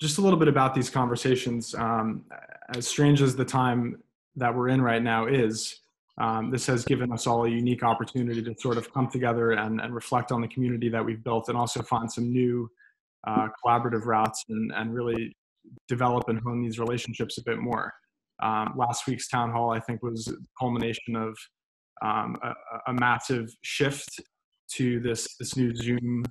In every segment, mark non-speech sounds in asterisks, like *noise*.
just a little bit about these conversations. Um, as strange as the time that we're in right now is, um, this has given us all a unique opportunity to sort of come together and, and reflect on the community that we've built and also find some new uh, collaborative routes and, and really develop and hone these relationships a bit more. Um, last week's town hall, I think, was a culmination of um, a, a, massive shift to this this new Zoom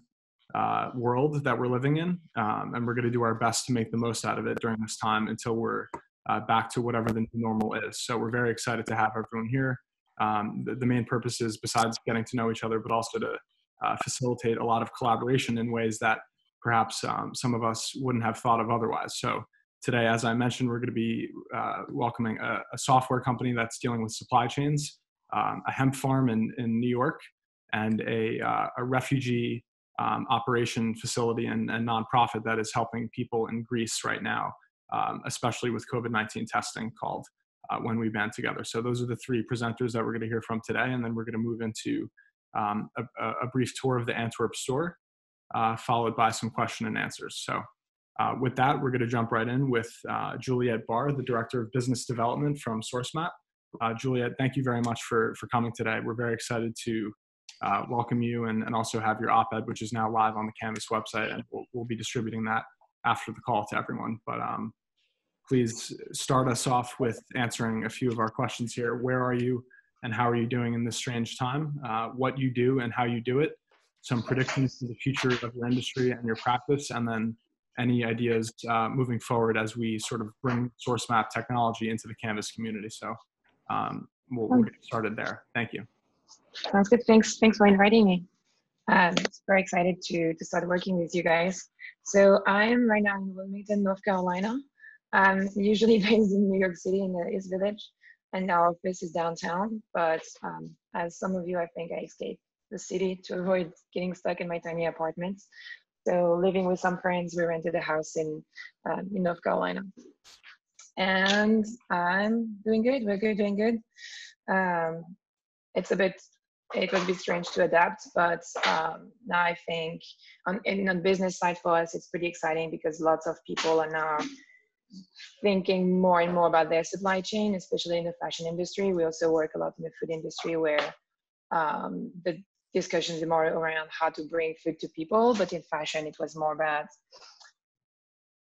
uh, world that we're living in, um, and we're going to do our best to make the most out of it during this time until we're uh, back to whatever the new normal is. So we're very excited to have everyone here. Um, the, the, main purpose is besides getting to know each other, but also to uh, facilitate a lot of collaboration in ways that perhaps um, some of us wouldn't have thought of otherwise. So today, as I mentioned, we're going to be uh, welcoming a, a, software company that's dealing with supply chains, um, a hemp farm in, in New York, and a, uh, a refugee um, operation facility and, and nonprofit that is helping people in Greece right now, um, especially with COVID 19 testing called uh, When We Band Together. So, those are the three presenters that we're going to hear from today, and then we're going to move into um, a, a, brief tour of the Antwerp store, uh, followed by some question and answers. So, uh, with that, we're going to jump right in with uh, Juliet Barre, the Director of Business Development from Sourcemap. Uh, Juliet, thank you very much for, for coming today. We're very excited to uh, welcome you and, and also have your op-ed, which is now live on the Canvas website, and we'll, we'll be distributing that after the call to everyone. But um, please start us off with answering a few of our questions here. Where are you and how are you doing in this strange time? Uh, what you do and how you do it, some predictions for the future of your industry and your practice, and then any ideas uh, moving forward as we sort of bring Sourcemap technology into the Canvas community. So um, we'll, we'll, get started there. Thank you. Sounds good. Thanks. Thanks for inviting me. Um, very excited to to start working with you guys. So I'm right now in Wilmington, North Carolina. I'm usually *laughs* based in New York City in the East Village, and our office is downtown. But um, as some of you, I think I escaped the city to avoid getting stuck in my tiny apartment. So living with some friends, we rented a house in um, in North Carolina, and I'm doing good. We're good, doing good. Um, it's a bit it a bit strange to adapt, but um, now I think on in on business side for us, it's pretty exciting because lots of people are now thinking more and more about their supply chain, especially in the fashion industry. We also work a lot in the food industry where um, the discussions are more around how to bring food to people, but in fashion, it was more about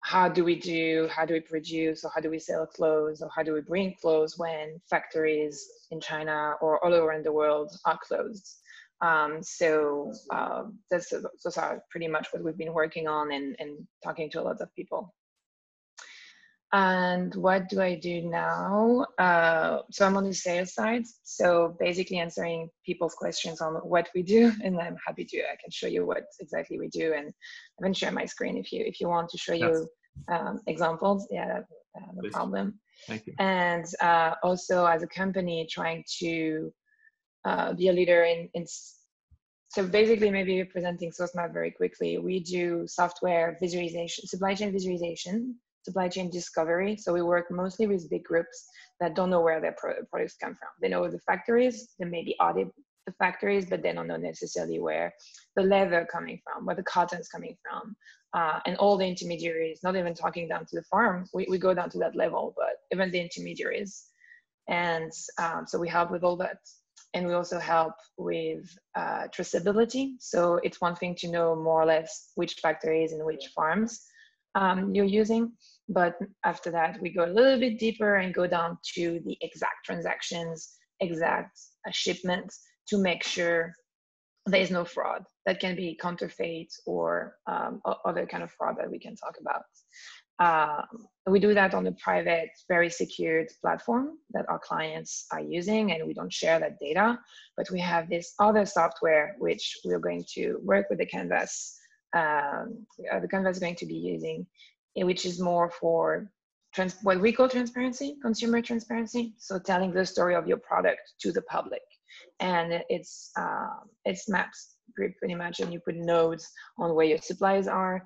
how do we do, how do we produce, or how do we sell clothes, or how do we bring clothes when factories in China or all around the world are closed. Um, so uh, that's, those are pretty much what we've been working on and, and talking to a lot of people. And what do I do now? Uh, so I'm on the sales side. So basically answering people's questions on what we do, *laughs* and I'm happy to. I can show you what exactly we do, and I can share my screen if you if you want to show yes. you um, examples. Yeah, uh, no Please. problem. Thank you. And uh, also as a company, trying to uh, be a leader in in so basically maybe presenting Sourcemap very quickly we do software visualization supply chain visualization supply chain discovery. So we work mostly with big groups that don't know where their pro- products come from. They know the factories, they maybe audit the factories, but they don't know necessarily where the leather coming from, where the cotton is coming from, uh, and all the intermediaries. Not even talking down to the farm, we, we go down to that level, but even the intermediaries. And um, so we help with all that. And we also help with uh, traceability. So it's one thing to know more or less which factories and which farms um, you're using. But after that, we go a little bit deeper and go down to the exact transactions, exact uh, shipments to make sure there is no fraud. That can be counterfeit or um, other kind of fraud that we can talk about. Um, we do that on a private, very secured platform that our clients are using, and we don't share that data. But we have this other software which we're going to work with the Canvas um, uh, the Canvas is going to be using, which is more for trans- what we call transparency, consumer transparency. So telling the story of your product to the public, and it's um, it's maps pretty much, and you put notes on where your suppliers are,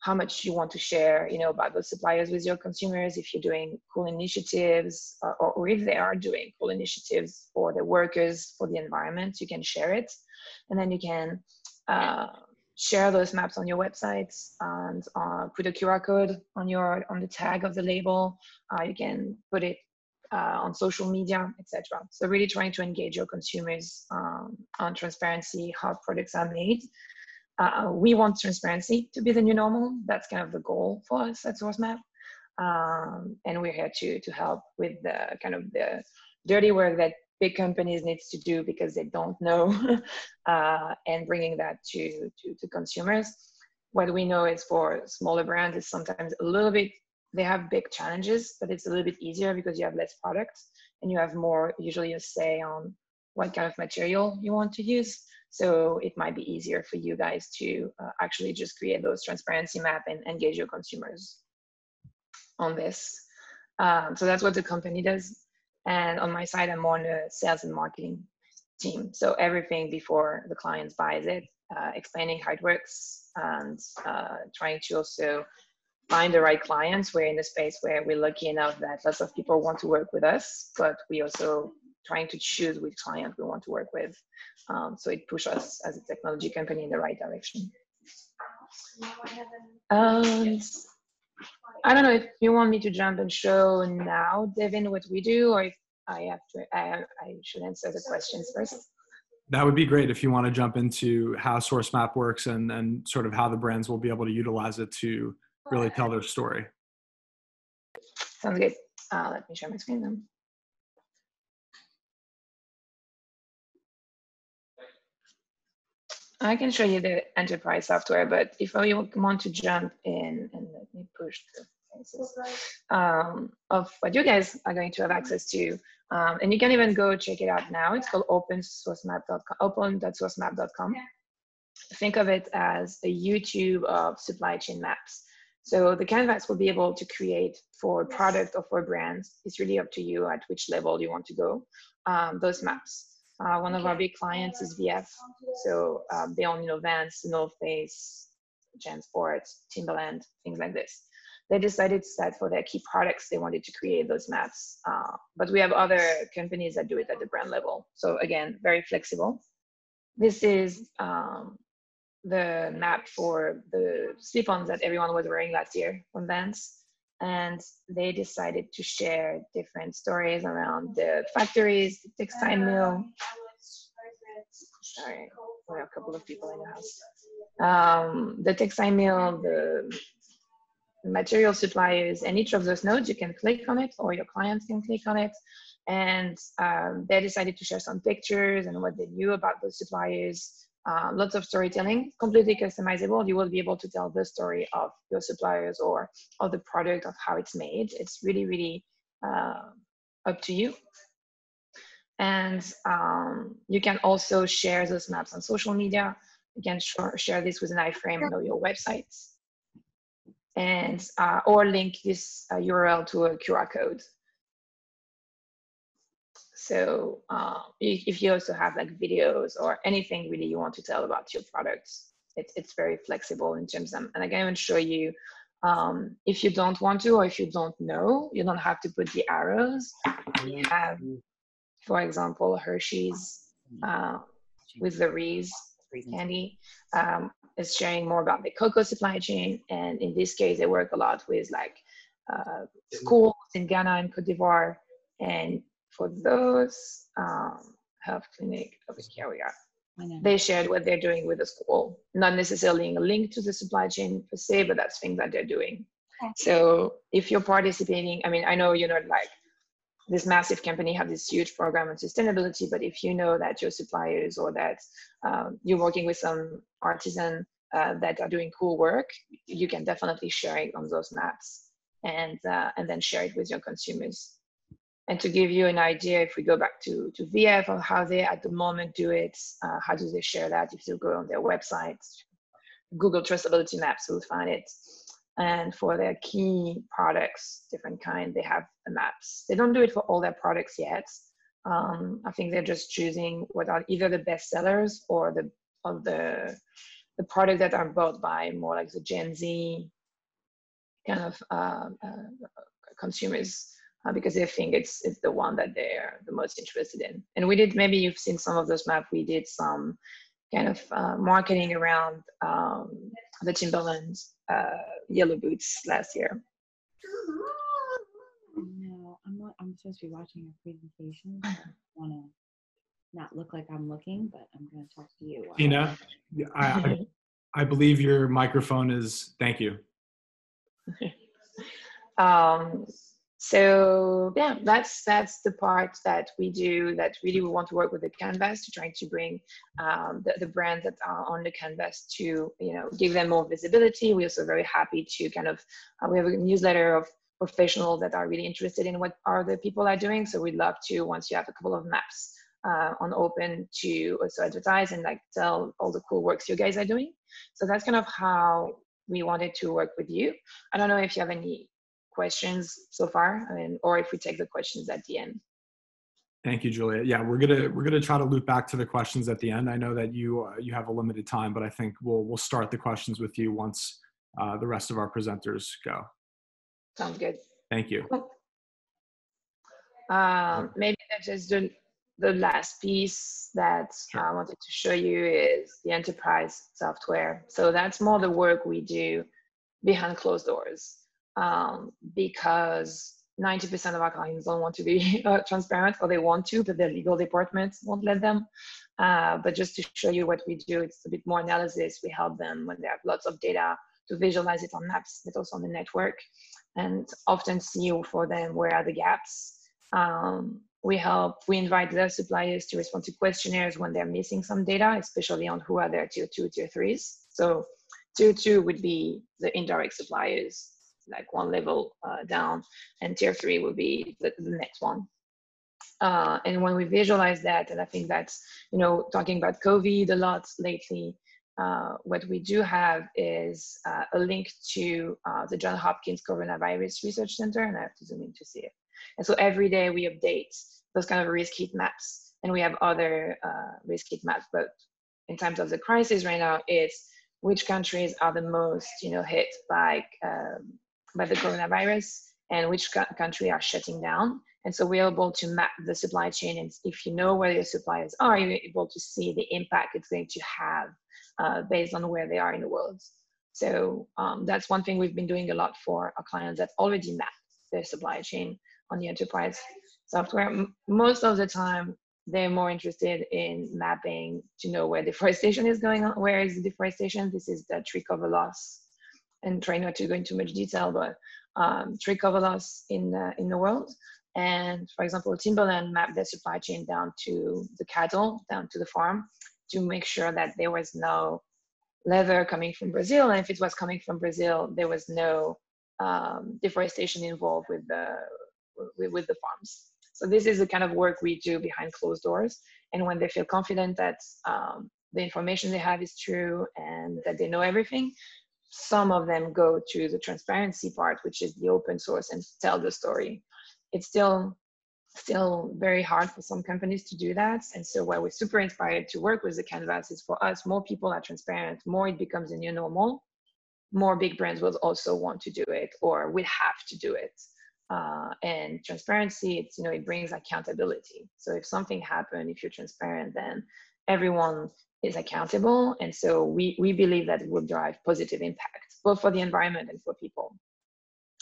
how much you want to share, you know, about those suppliers with your consumers. If you're doing cool initiatives, uh, or, or if they are doing cool initiatives for the workers, for the environment, you can share it, and then you can. Uh, share those maps on your websites and uh, put a QR code on your on the tag of the label. Uh, you can put it uh, on social media, etc. So really trying to engage your consumers um, on transparency, how products are made. Uh, we want transparency to be the new normal. That's kind of the goal for us at Sourcemap. Um, and we're here to, to help with the kind of the dirty work that big companies needs to do because they don't know *laughs* uh, and bringing that to, to, to consumers. What we know is for smaller brands is sometimes a little bit they have big challenges, but it's a little bit easier because you have less products and you have more usually a say on what kind of material you want to use. So it might be easier for you guys to uh, actually just create those transparency map and engage your consumers on this. Um, so that's what the company does. And on my side, I'm more on the sales and marketing team. So everything before the clients buys it, uh, explaining how it works and uh, trying to also find the right clients. We're in a space where we're lucky enough that lots of people want to work with us, but we also trying to choose which client we want to work with. Um, so it pushes us as a technology company in the right direction. Um, I don't know if you want me to jump and show now, Devin, what we do, or if I have to, I, I should answer the questions first. That would be great if you want to jump into how Sourcemap works and, and sort of how the brands will be able to utilize it to really tell their story. Sounds good. Uh, let me share my screen then. I can show you the enterprise software, but if you want to jump in and let me push the um, of what you guys are going to have access to, um, and you can even go check it out now. It's called opensourcemap.com, open.sourcemap.com. Think of it as a YouTube of supply chain maps. So the canvas will be able to create for a product or for brands. It's really up to you at which level you want to go. Um, those maps. Uh, one of our big clients is VF. So um, they own, you know, Vans, North Face, JanSport, Timberland, things like this. They decided that for their key products, they wanted to create those maps. Uh, but we have other companies that do it at the brand level. So again, very flexible. This is um, the map for the slip-ons that everyone was wearing last year from Vans. And they decided to share different stories around the factories, the textile mill. Sorry, a couple of people in the house. Um, the textile mill, the material suppliers, and each of those nodes, you can click on it or your clients can click on it. And um, they decided to share some pictures and what they knew about those suppliers uh, lots of storytelling, completely customizable. You will be able to tell the story of your suppliers or of the product of how it's made. It's really, really uh, up to you. And um, you can also share those maps on social media. You can share this with an iframe on your websites and uh, or link this URL uh, to a QR code. So uh, if you also have like videos or anything really you want to tell about your products, it's, it's very flexible in terms of, and I can even show you um, if you don't want to or if you don't know, you don't have to put the arrows. We have, for example, Hershey's uh, with the Reese. candy. Um, is sharing more about the cocoa supply chain. And in this case, they work a lot with like uh, schools in Ghana and Cote d'Ivoire and for those um, health clinic, okay, here we are. They shared what they're doing with the school, not necessarily a link to the supply chain per se, but that's things that they're doing. Okay. So if you're participating, I mean, I know you're not like this massive company have this huge program on sustainability, but if you know that your suppliers or that um, you're working with some artisan uh, that are doing cool work, you can definitely share it on those maps and uh, and then share it with your consumers. And to give you an idea, if we go back to, to VF on how they at the moment do it, uh, how do they share that? If you go on their website, Google Traceability Maps, you'll find it. And for their key products, different kind, they have the maps. They don't do it for all their products yet. Um, I think they're just choosing what are either the best sellers or the of the the product that are bought by more like the Gen Z kind of uh, uh, consumers uh, because they think it's it's the one that they're the most interested in. And we did maybe you've seen some of those maps. We did some kind of uh, marketing around um, the Timberland uh, yellow boots last year. No, I'm not. I'm supposed to be watching a presentation. I *laughs* want to not look like I'm looking, but I'm going to talk to you. while- Tina, I, I, *laughs* I believe your microphone is. Thank you. *laughs* um, so yeah, that's that's the part that we do. That really we want to work with the canvas to try to bring um, the, the brands that are on the canvas to you know give them more visibility. We're also very happy to kind of uh, we have a newsletter of professionals that are really interested in what other people are doing. So we'd love to once you have a couple of maps uh, on open to also advertise and like tell all the cool works you guys are doing. So that's kind of how we wanted to work with you. I don't know if you have any questions so far, I mean, or if we take the questions at the end. Thank you, Julia. Yeah, we're gonna we're gonna try to loop back to the questions at the end. I know that you uh, you have a limited time, but I think we'll we'll start the questions with you once uh, the rest of our presenters go. Sounds good. Thank you. Um, maybe that's just the, the last piece that Sure. I wanted to show you is the enterprise software. So that's more the work we do behind closed doors um, because 90% of our clients don't want to be *laughs* uh, transparent or they want to, but their legal departments won't let them. Uh, but just to show you what we do, it's a bit more analysis. We help them when they have lots of data to visualize it on maps, but also on the network, and often see for them where are the gaps. Um, we help, we invite their suppliers to respond to questionnaires when they're missing some data, especially on who are their tier two, tier threes. So tier two would be the indirect suppliers, like one level uh, down, and tier three would be the, the next one. Uh, and when we visualize that, and I think that's, you know, talking about COVID a lot lately, uh, what we do have is uh, a link to uh, the John Hopkins Coronavirus Research Center, and I have to zoom in to see it. And so every day we update those kind of risk heat maps, and we have other uh, risk heat maps. But in terms of the crisis right now, it's which countries are the most, you know, hit by um, by the coronavirus, and which co- country are shutting down. And so we're able to map the supply chain, and if you know where your suppliers are, you're able to see the impact it's going to have uh, based on where they are in the world. So um, that's one thing we've been doing a lot for our clients that already map their supply chain on the enterprise software. M- most of the time, they're more interested in mapping to know where deforestation is going on. Where is the deforestation? This is the tree cover loss, and try not to go into much detail, but um, tree cover loss in the, in the world. And for example, Timberland mapped their supply chain down to the cattle, down to the farm, to make sure that there was no leather coming from Brazil. And if it was coming from Brazil, there was no um, deforestation involved with the with, with the farms. So this is the kind of work we do behind closed doors. And when they feel confident that um, the information they have is true and that they know everything, some of them go to the transparency part, which is the open source, and tell the story. It's still still very hard for some companies to do that. And so why we're super inspired to work with the canvas is for us, more people are transparent, more it becomes a new normal, more big brands will also want to do it or will have to do it. Uh, and transparency, it's, you know, it brings accountability. So if something happened, if you're transparent, then everyone is accountable. And so we, we believe that it will drive positive impact, both for the environment and for people.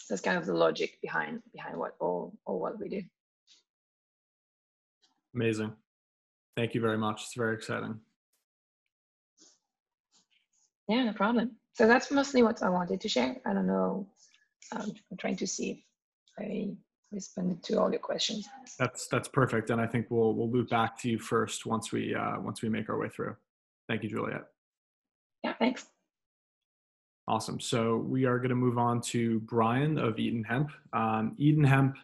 That's kind of the logic behind behind what all, all what we do. Amazing. Thank you very much. It's very exciting. Yeah, no problem. So that's mostly what I wanted to share. I don't know. Um, I'm trying to see if I responded to all your questions. That's that's perfect, and I think we'll we'll loop back to you first once we uh, once we make our way through. Thank you, Juliet. Yeah, thanks. Awesome. So we are going to move on to Bryan of Eaton Hemp. Um, Eaton Hemp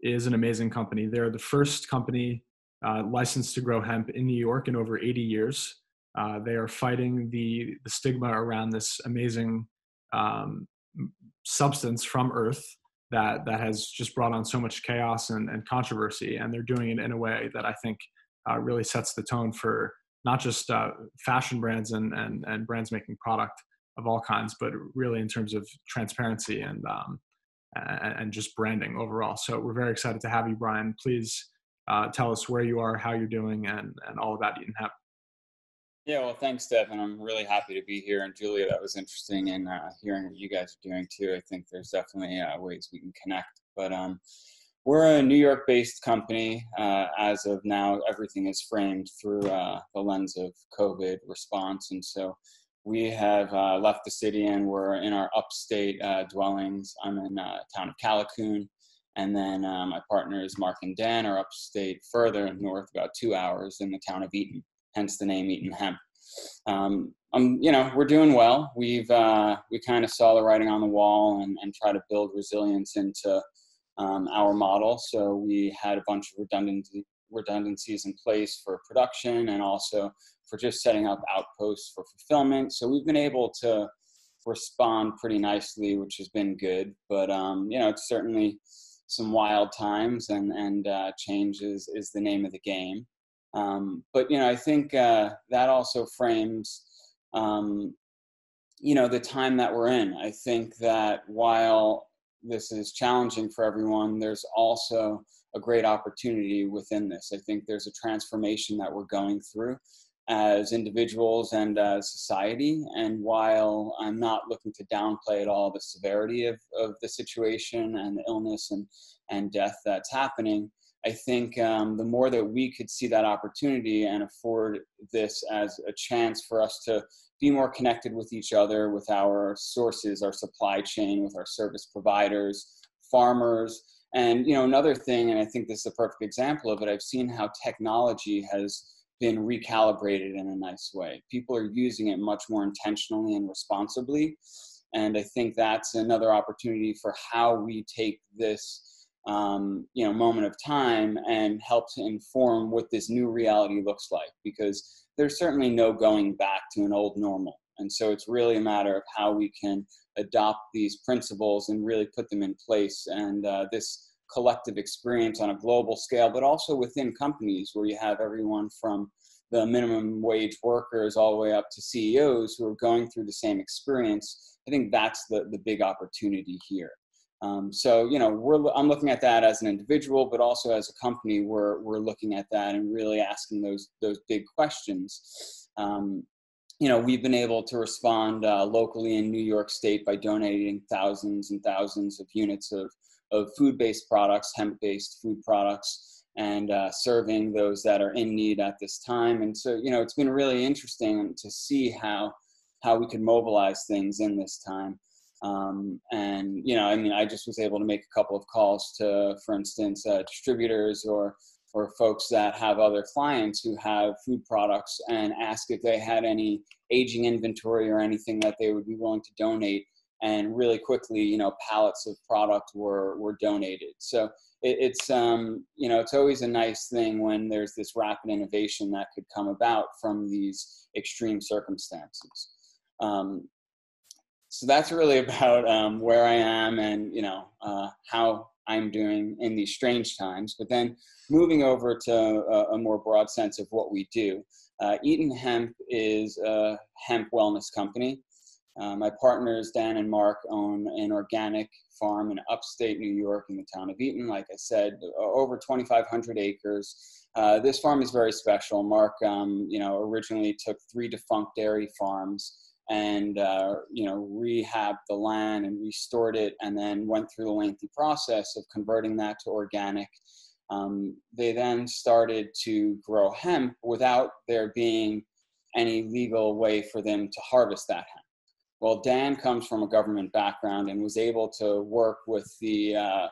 is an amazing company. They're the first company uh, licensed to grow hemp in New York in over 80 years. Uh, they are fighting the, the stigma around this amazing um, substance from Earth that, that has just brought on so much chaos and, and controversy. And they're doing it in a way that I think uh, really sets the tone for not just uh, fashion brands and, and, and brands making product of all kinds, but really in terms of transparency and, um, and, and just branding overall. So we're very excited to have you, Bryan. Please uh, tell us where you are, how you're doing, and, and all about Eaton Hemp. Yeah, well, thanks, and I'm really happy to be here. And Julia, that was interesting, and uh, hearing what you guys are doing too. I think there's definitely uh, ways we can connect. But um, we're a New York-based company. Uh, as of now, everything is framed through uh, the lens of COVID response, and so we have uh, left the city and we're in our upstate uh, dwellings. I'm in uh, town of Callicoon, and then uh, my partners Mark and Dan are upstate further north, about two hours in the town of Eaton. Hence the name Eaton Hemp. Um, um, you know, we're doing well. We've uh, we kind of saw the writing on the wall and, and try to build resilience into um, our model. So we had a bunch of redundancy redundancies in place for production and also for just setting up outposts for fulfillment. So we've been able to respond pretty nicely, which has been good. But um, you know, it's certainly some wild times, and and uh, change is is the name of the game. Um, but you know, I think uh, that also frames. Um, you know the time that we're in. I think that while this is challenging for everyone, there's also a great opportunity within this. I think there's a transformation that we're going through as individuals and as society. And while I'm not looking to downplay at all the severity of, of the situation and the illness and, and death that's happening, I think um, the more that we could see that opportunity and afford this as a chance for us to be more connected with each other, with our sources, our supply chain, with our service providers, farmers, and you know another thing, and I think this is a perfect example of it. I've seen how technology has been recalibrated in a nice way. People are using it much more intentionally and responsibly. And I think that's another opportunity for how we take this um, you know moment of time and help to inform what this new reality looks like because there's certainly no going back to an old normal and so it's really a matter of how we can adopt these principles and really put them in place and uh, this collective experience on a global scale, but also within companies where you have everyone from the minimum wage workers all the way up to CEOs who are going through the same experience. I think that's the, the big opportunity here. Um, so, you know, we're, I'm looking at that as an individual, but also as a company, we're, we're looking at that and really asking those, those big questions. Um, you know, we've been able to respond uh, locally in New York State by donating thousands and thousands of units of of food-based products, hemp-based food products, and uh, serving those that are in need at this time. And so, you know, it's been really interesting to see how how we can mobilize things in this time. Um, and you know, I mean, I just was able to make a couple of calls to, for instance, uh, distributors or or folks that have other clients who have food products and ask if they had any aging inventory or anything that they would be willing to donate and really quickly, you know, pallets of product were were donated. So it, it's um, you know, it's always a nice thing when there's this rapid innovation that could come about from these extreme circumstances. Um, so that's really *laughs* about um, where I am and you know uh, how I'm doing in these strange times. But then moving over to a, a more broad sense of what we do, uh, Eaton Hemp is a hemp wellness company. Uh, my partners, Dan and Mark, own an organic farm in upstate New York in the town of Eaton. Like I said, over 2,500 acres. Uh, this farm is very special. Mark, um, you know, originally took three defunct dairy farms and uh, you know rehabbed the land and restored it, and then went through the lengthy process of converting that to organic. Um, they then started to grow hemp without there being any legal way for them to harvest that hemp. Well, Dan comes from a government background and was able to work with the uh,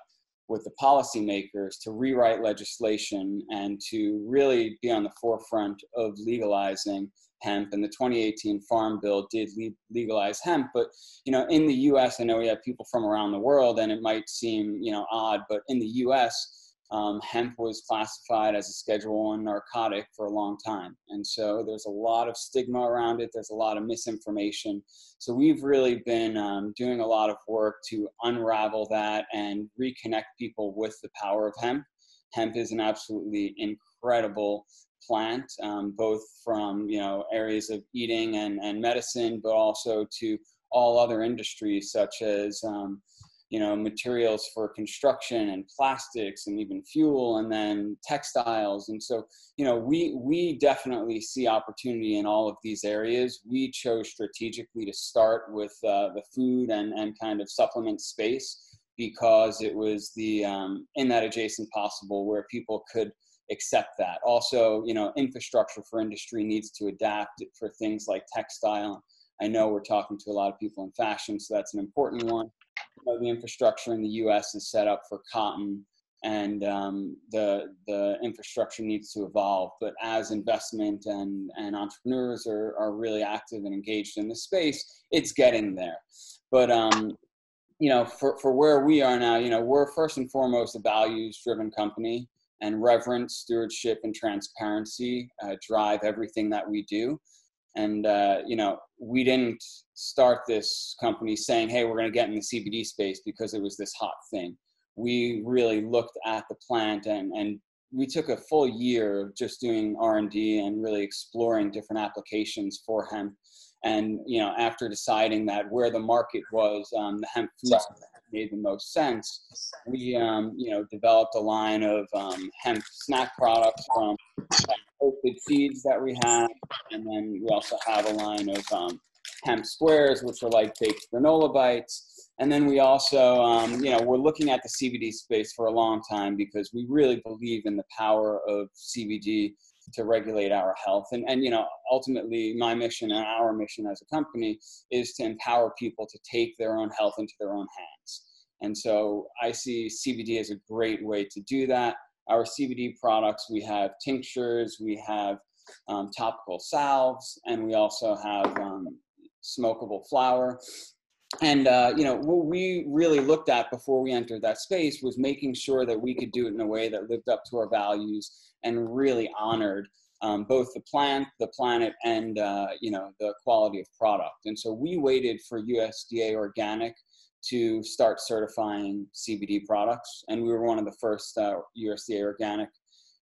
with the policymakers to rewrite legislation and to really be on the forefront of legalizing hemp. And the 2018 Farm Bill did legalize hemp, but you know, in the U.S., I know we have people from around the world, and it might seem you know odd, but in the U.S um, hemp was classified as a Schedule One narcotic for a long time, and so there's a lot of stigma around it. There's a lot of misinformation. So we've really been um, doing a lot of work to unravel that and reconnect people with the power of hemp. Hemp is an absolutely incredible plant, um, both from you know areas of eating and, and medicine, but also to all other industries such as um, you know materials for construction and plastics and even fuel and then textiles. And so you know we we definitely see opportunity in all of these areas. We chose strategically to start with uh, the food and and kind of supplement space because it was the um, in that adjacent possible where people could accept that. Also you know infrastructure for industry needs to adapt for things like textile. I know we're talking to a lot of people in fashion so that's an important one the infrastructure in the U.S. is set up for cotton, and um, the the infrastructure needs to evolve. But as investment and and entrepreneurs are are really active and engaged in the space, it's getting there. But um, you know, for for where we are now, you know, we're first and foremost a values driven company, and reverence, stewardship, and transparency uh, drive everything that we do. And uh, you know, we didn't start this company saying, "Hey, we're going to get in the CBD space because it was this hot thing." We really looked at the plant and and we took a full year of just doing R&D and really exploring different applications for hemp. And you know, after deciding that where the market was, um, the hemp food made the most sense. We, um, you know, developed a line of um, hemp snack products from toasted seeds that we have, and then we also have a line of um, hemp squares, which are like baked granola bites. And then we also, um, you know, we're looking at the CBD space for a long time because we really believe in the power of CBD to regulate our health. And, and you know, ultimately, my mission and our mission as a company is to empower people to take their own health into their own hands. And so I see CBD as a great way to do that. Our CBD products, we have tinctures, we have um, topical salves, and we also have um, smokable flower. And uh, you know what we really looked at before we entered that space was making sure that we could do it in a way that lived up to our values and really honored um, both the plant, the planet, and uh, you know the quality of product. And so we waited for USDA organic to start certifying CBD products, and we were one of the first uh, USDA organic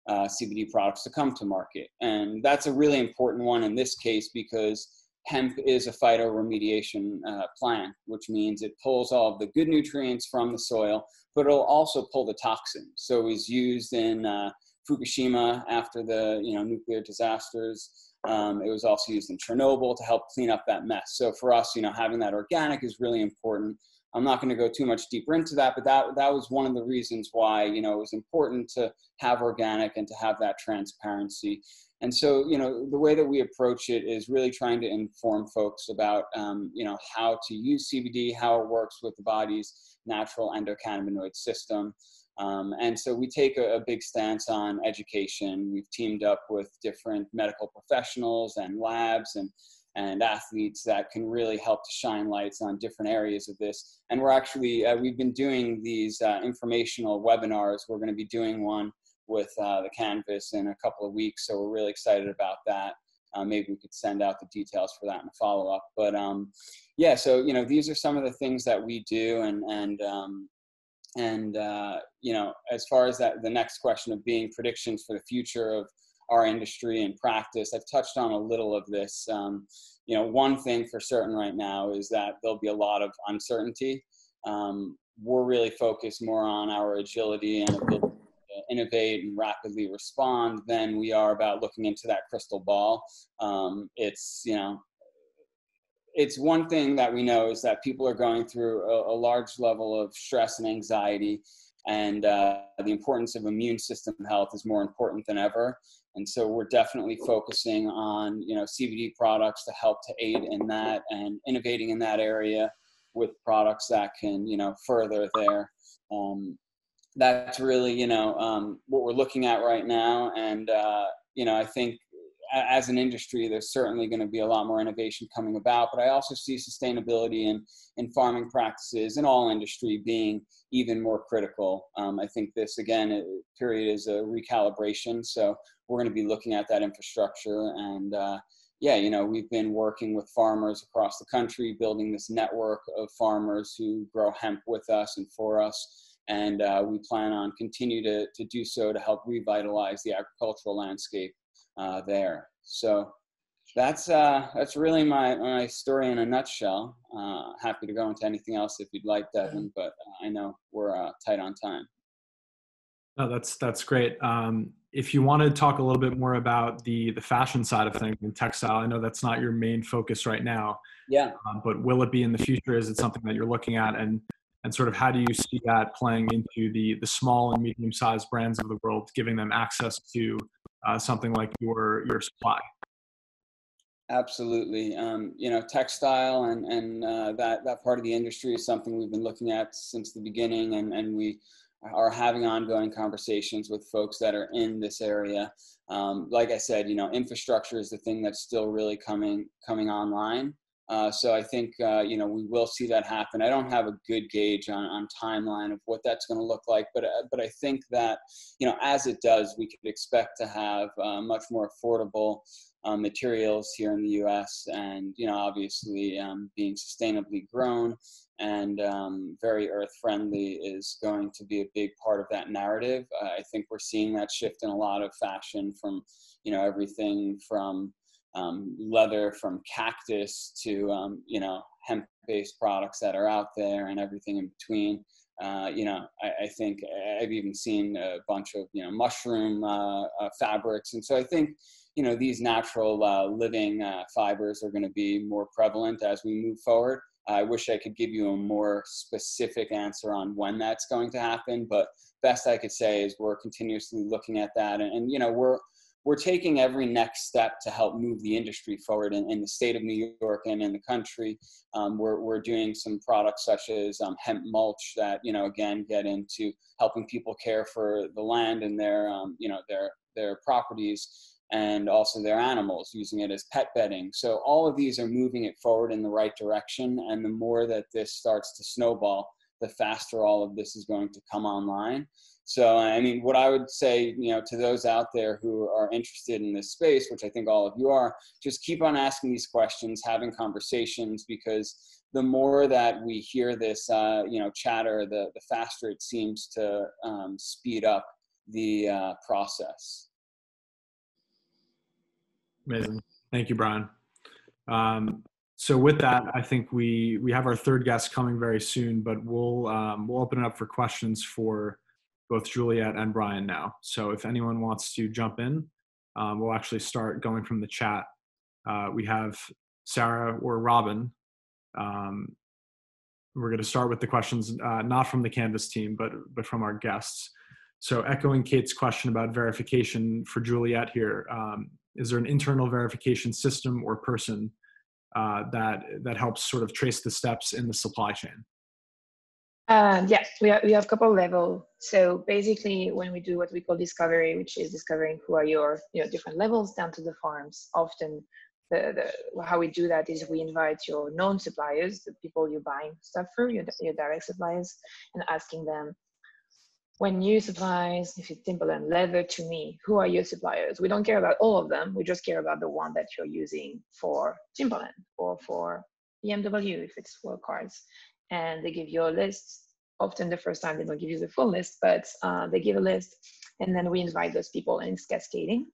uh, CBD products to come to market. And that's a really important one in this case because hemp is a phytoremediation uh, plant, which means it pulls all of the good nutrients from the soil, but it'll also pull the toxins. So it was used in uh, Fukushima after the you know nuclear disasters. Um, it was also used in Chernobyl to help clean up that mess. So for us, you know, having that organic is really important. I'm not going to go too much deeper into that, but that that was one of the reasons why you know it was important to have organic and to have that transparency. And so you know the way that we approach it is really trying to inform folks about um, you know how to use CBD, how it works with the body's natural endocannabinoid system. Um, and so we take a, a, big stance on education. We've teamed up with different medical professionals and labs and and athletes that can really help to shine lights on different areas of this. And we're actually, uh, we've been doing these uh, informational webinars. We're going to be doing one with uh, the Canvas in a couple of weeks. So we're really excited about that. Uh, maybe we could send out the details for that in a follow up. But um, yeah, so, you know, these are some of the things that we do. And, and, um, and uh, you know, as far as that, the next question of being predictions for the future of our industry and practice. I've touched on a little of this. Um, you know, one thing for certain right now is that there'll be a lot of uncertainty. Um, we're really focused more on our agility and ability innovate and rapidly respond than we are about looking into that crystal ball. Um, it's you know, it's one thing that we know is that people are going through a, a large level of stress and anxiety and uh, the importance of immune system health is more important than ever and so we're definitely focusing on you know cbd products to help to aid in that and innovating in that area with products that can you know further there um, that's really you know um, what we're looking at right now and uh, you know i think as an industry, there's certainly going to be a lot more innovation coming about. But I also see sustainability in, in farming practices in all industry being even more critical. Um, I think this, again, period is a recalibration. So we're going to be looking at that infrastructure. And uh, yeah, you know, we've been working with farmers across the country, building this network of farmers who grow hemp with us and for us and uh, we plan on continue to, to do so to help revitalize the agricultural landscape uh, there. So that's uh, that's really my my story in a nutshell. Uh, happy to go into anything else if you'd like, Devin, but I know we're uh, tight on time. No, that's that's great. Um, if you want to talk a little bit more about the the fashion side of things and textile, I know that's not your main focus right now. Yeah. Um, but will it be in the future? Is it something that you're looking at, and and sort of how do you see that playing into the the small and medium sized brands of the world, giving them access to uh, something like your your supply? Absolutely. Um, you know, textile and and uh, that that part of the industry is something we've been looking at since the beginning, and and we are having ongoing conversations with folks that are in this area. Um, like I said, you know, infrastructure is the thing that's still really coming coming online. Uh, so I think uh, you know we will see that happen. I don't have a good gauge on, on timeline of what that's going to look like, but uh, but I think that you know as it does, we could expect to have uh, much more affordable uh, materials here in the U.S. and you know obviously um, being sustainably grown and um, very earth friendly is going to be a big part of that narrative. Uh, I think we're seeing that shift in a lot of fashion from, you know, everything from um, leather, from cactus to, um, you know, hemp based products that are out there and everything in between. Uh, you know, I, I, think I've even seen a bunch of, you know, mushroom uh, uh fabrics. And so I think, you know, these natural uh, living uh, fibers are going to be more prevalent as we move forward. I wish I could give you a more specific answer on when that's going to happen, but best I could say is we're continuously looking at that, and, and you know we're we're taking every next step to help move the industry forward in, in the state of New York and in the country. Um, we're, we're doing some products such as um, hemp mulch that, you know, again, get into helping people care for the land and their, um, you know, their, their properties and also their animals, using it as pet bedding. So all of these are moving it forward in the right direction. And the more that this starts to snowball, the faster all of this is going to come online. So, I mean, what I would say, you know, to those out there who are interested in this space, which I think all of you are, just keep on asking these questions, having conversations, because the more that we hear this, uh, you know, chatter, the, the faster it seems to um, speed up the uh, process. Amazing. Thank you, Bryan. Um, so with that, I think we we have our third guest coming very soon, but we'll um, we'll open it up for questions for both Juliet and Bryan now. So if anyone wants to jump in, um, we'll actually start going from the chat. Uh, we have Sarah or Robin. Um, we're going to start with the questions uh, not from the Canvas team, but but from our guests. So echoing Kate's question about verification for Juliet here, um, is there an internal verification system or person uh, that that helps sort of trace the steps in the supply chain? Um, yes, we have, we have a couple level. So basically, when we do what we call discovery, which is discovering who are your you know different levels down to the farms, often the, the how we do that is we invite your known suppliers, the people you're buying stuff from, your, your direct suppliers, and asking them when you supplies, if it's Timberland leather to me, who are your suppliers? We don't care about all of them. We just care about the one that you're using for Timberland or for BMW if it's for cars. And they give you a list. Often the first time they don't give you the full list, but uh, they give a list, and then we invite those people, and it's cascading.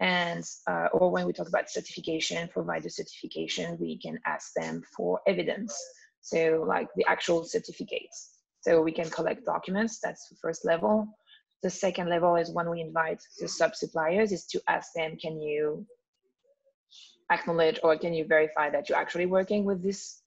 And uh, or when we talk about certification, provide the certification, we can ask them for evidence. So like the actual certificates so we can collect documents. That's the first level. The second level is when we invite the sub suppliers is to ask them, can you acknowledge or can you verify that you're actually working with this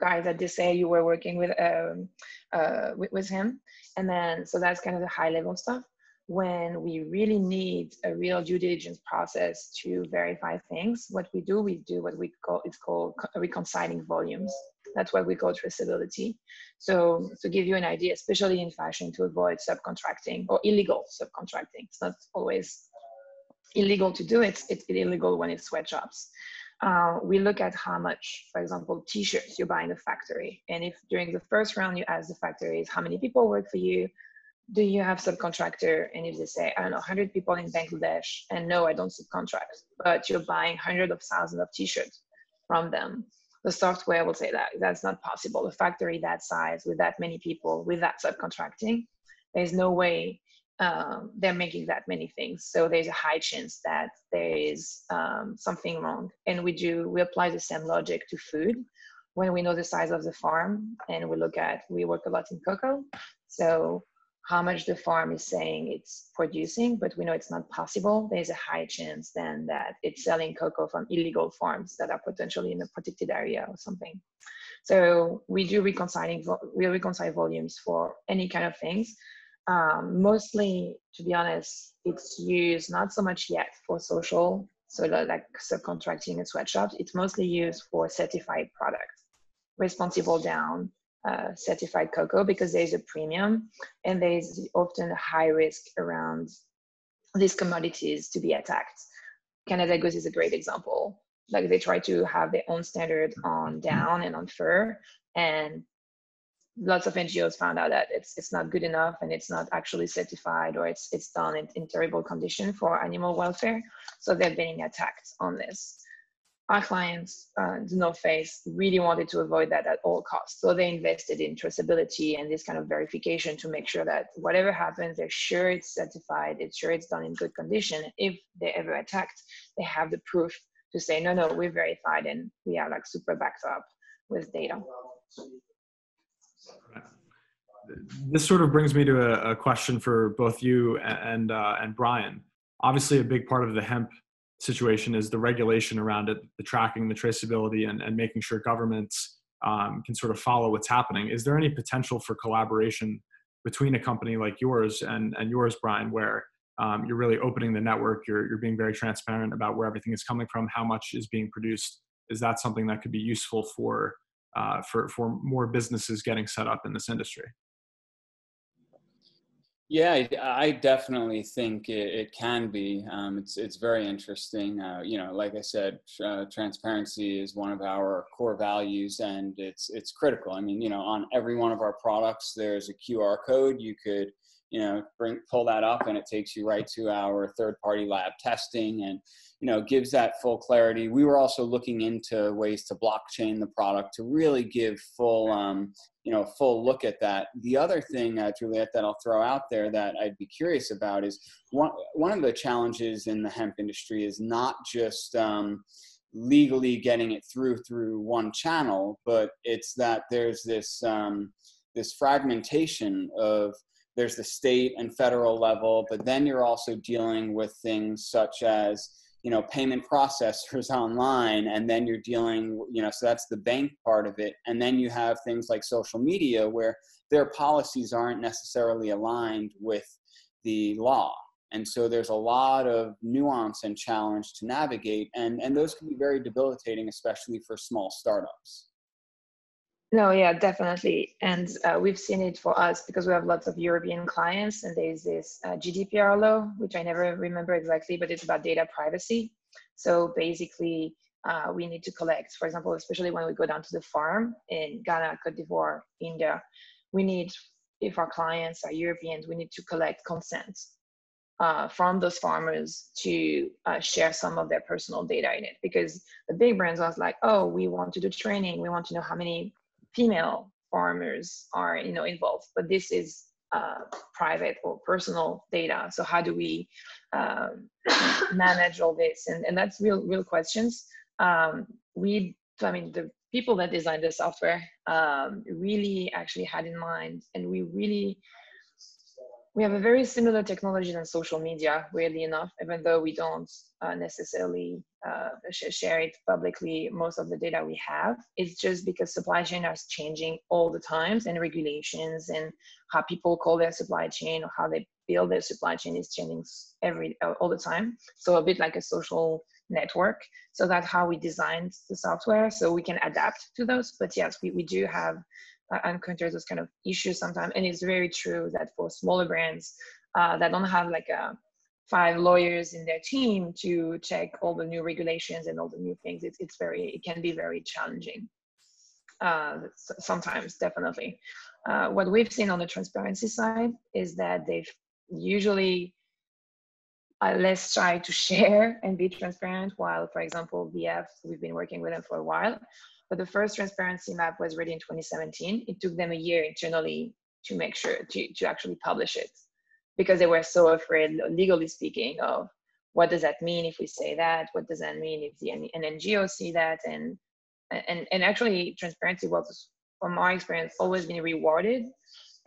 guy that they say you were working with um, uh, with, with him and then so that's kind of the high level stuff when we really need a real due diligence process to verify things what we do we do what we call it's called reconciling volumes that's what we call traceability. So to give you an idea, especially in fashion, to avoid subcontracting or illegal subcontracting. It's not always illegal to do it. It's illegal when it's sweatshops. Uh, we look at how much, for example, t-shirts you buy in the factory. And if during the first round you ask the factories how many people work for you, do you have subcontractor? And if they say, I don't know, 100 people in Bangladesh, and no, I don't subcontract, but you're buying hundreds of thousands of t-shirts from them, the software will say that that's not possible. A factory that size with that many people with that subcontracting, there's no way um, they're making that many things. So there's a high chance that there is um, something wrong. And we do, we apply the same logic to food when we know the size of the farm and we look at, we work a lot in cocoa. So how much the farm is saying it's producing, but we know it's not possible. There's a high chance then that it's selling cocoa from illegal farms that are potentially in a protected area or something. So we do reconciling, we reconcile volumes for any kind of things um, mostly, to be honest, it's used not so much yet for social, so like subcontracting and sweatshops. It's mostly used for certified products, responsible down, uh, certified cocoa, because there's a premium and there's often a high risk around these commodities to be attacked. Canada Goose is a great example. Like they try to have their own standard on down and on fur, and lots of NGOs found out that it's it's not good enough and it's not actually certified or it's it's done in, in terrible condition for animal welfare. So they're being attacked on this. Our clients, uh, the North Face, really wanted to avoid that at all costs. So they invested in traceability and this kind of verification to make sure that whatever happens, they're sure it's certified, it's sure it's done in good condition. If they're ever attacked, they have the proof to say, no, no, we're verified and we are like super backed up with data. This sort of brings me to a, a question for both you and uh, and Bryan. Obviously, a big part of the hemp situation is the regulation around it, the tracking, the traceability, and, and making sure governments um, can sort of follow what's happening. Is there any potential for collaboration between a company like yours and, and yours, Bryan, where um, you're really opening the network, you're, you're being very transparent about where everything is coming from, how much is being produced? Is that something that could be useful for uh, for for more businesses getting set up in this industry? Yeah, I definitely think it, can be. Um, it's it's very interesting. Uh, you know, like I said, uh, transparency is one of our core values, and it's it's critical. I mean, you know, on every one of our products, there's a QR code. You could you know bring pull that up and it takes you right to our third party lab testing and you know gives that full clarity. We were also looking into ways to blockchain the product to really give full um, you know full look at that. The other thing uh, juliette that i'll throw out there that i'd be curious about is one, one of the challenges in the hemp industry is not just um, legally getting it through through one channel but it's that there's this um, this fragmentation of there's the state and federal level, but then you're also dealing with things such as you know payment processors *laughs* online and then you're dealing you know so that's the bank part of it. And then you have things like social media where their policies aren't necessarily aligned with the law. And so there's a lot of nuance and challenge to navigate and and those can be very debilitating especially for small startups no, yeah, definitely. And uh, we've seen it for us because we have lots of European clients, and there's this uh, GDPR law, which I never remember exactly, but it's about data privacy. So basically, uh, we need to collect, for example, especially when we go down to the farm in Ghana, Cote d'Ivoire, India, we need, if our clients are Europeans, we need to collect consent uh, from those farmers to uh, share some of their personal data in it because the big brands are like oh we want to do training we want to know how many female farmers are you know involved but this is uh, private or personal data. So how do we um, *coughs* manage all this? And, and that's real real questions. Um, we i mean the people that designed the software um, really actually had in mind and we really we have a very similar technology than social media, weirdly enough, even though we don't uh, necessarily uh, share it publicly, most of the data we have. It's just because supply chain is changing all the times and regulations and how people call their supply chain or how they build their supply chain is changing every uh, all the time. So a bit like a social network. So that's how we designed the software. So we can adapt to those. But yes, we, we do have uh, encounter those kind of issues sometimes. And it's very true that for smaller brands uh, that don't have like a uh, five lawyers in their team to check all the new regulations and all the new things, it's, it's very, it can be very challenging. Uh, sometimes, definitely. Uh, what we've seen on the transparency side is that they've usually are less shy to *laughs* share and be transparent, while, for example, VF, we've been working with them for a while, but the first transparency map was ready in 2017. It took them a year internally to make sure to, to actually publish it. because they were so afraid, legally speaking, of what does that mean if we say that? What does that mean if the an NGO see that? And and and actually, transparency was, from our experience, always been rewarded,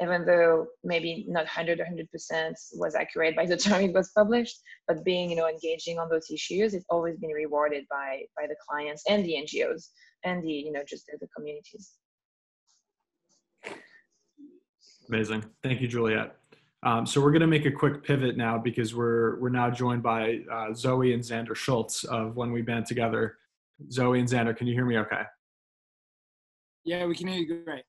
even though maybe not 100 or 100 percent was accurate by the *laughs* time it was published. But being, you know, engaging on those issues, it's always been rewarded by by the clients and the NGOs and the, you know, just the, the communities. Amazing. Thank you, Juliette. Um, so we're going to make a quick pivot now because we're we're now joined by uh, Zoe and Xander Schultz of When We Band Together. Zoe and Xander, can you hear me? Okay. Yeah, we can hear you great.